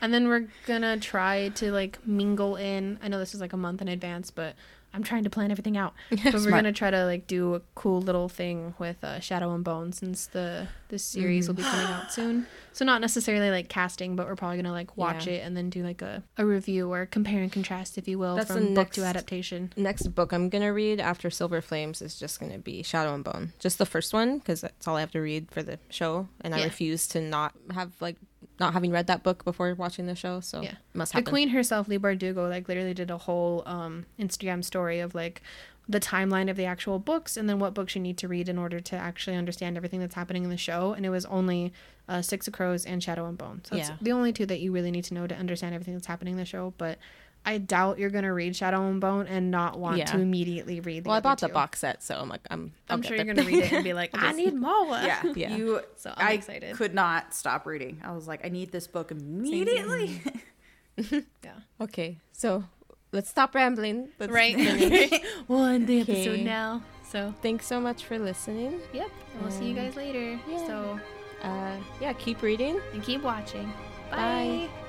Speaker 1: And then we're gonna try to like mingle in. I know this is like a month in advance, but I'm trying to plan everything out. But we're gonna try to like do a cool little thing with uh, Shadow and Bone since the this series will be coming out soon. So not necessarily like casting, but we're probably gonna like watch
Speaker 2: Yeah.
Speaker 1: it and then do like a, a review or compare and contrast, if you will,
Speaker 2: That's the
Speaker 1: from book to adaptation.
Speaker 2: Next book I'm gonna read after Silver Flames is just gonna be Shadow and Bone, just the first one because that's all I have to read for the show, and I refuse to not have like not having read that book before watching the show. So
Speaker 1: Yeah.
Speaker 2: it must
Speaker 1: have
Speaker 2: The
Speaker 1: queen herself, Leigh Bardugo, like literally did a whole um, Instagram story of like the timeline of the actual books and then what books you need to read in order to actually understand everything that's happening in the show. And it was only uh, Six of Crows and Shadow and Bone. So it's
Speaker 2: Yeah.
Speaker 1: the only two that you really need to know to understand everything that's happening in the show. But I doubt you're gonna read Shadow and Bone and not want
Speaker 2: Yeah.
Speaker 1: to immediately read. The
Speaker 2: well, I
Speaker 1: other
Speaker 2: bought the box set, so I'm like, I'm. I'll
Speaker 1: I'm
Speaker 2: get
Speaker 1: sure you're gonna read it and be like, I need more.
Speaker 3: Yeah,
Speaker 2: Yeah.
Speaker 3: You,
Speaker 1: So I'm
Speaker 3: I
Speaker 1: excited.
Speaker 3: could not stop reading. I was like, I need this book immediately.
Speaker 1: Yeah.
Speaker 2: Okay, so let's stop rambling. Let's
Speaker 1: Right.
Speaker 2: finish.
Speaker 1: we'll end the
Speaker 2: Okay.
Speaker 1: episode now. So
Speaker 2: Thanks so much for listening.
Speaker 1: yep. And we'll see you guys later.
Speaker 2: Yeah.
Speaker 1: So
Speaker 2: Uh, yeah, keep reading.
Speaker 1: and keep watching.
Speaker 2: Bye.
Speaker 1: Bye.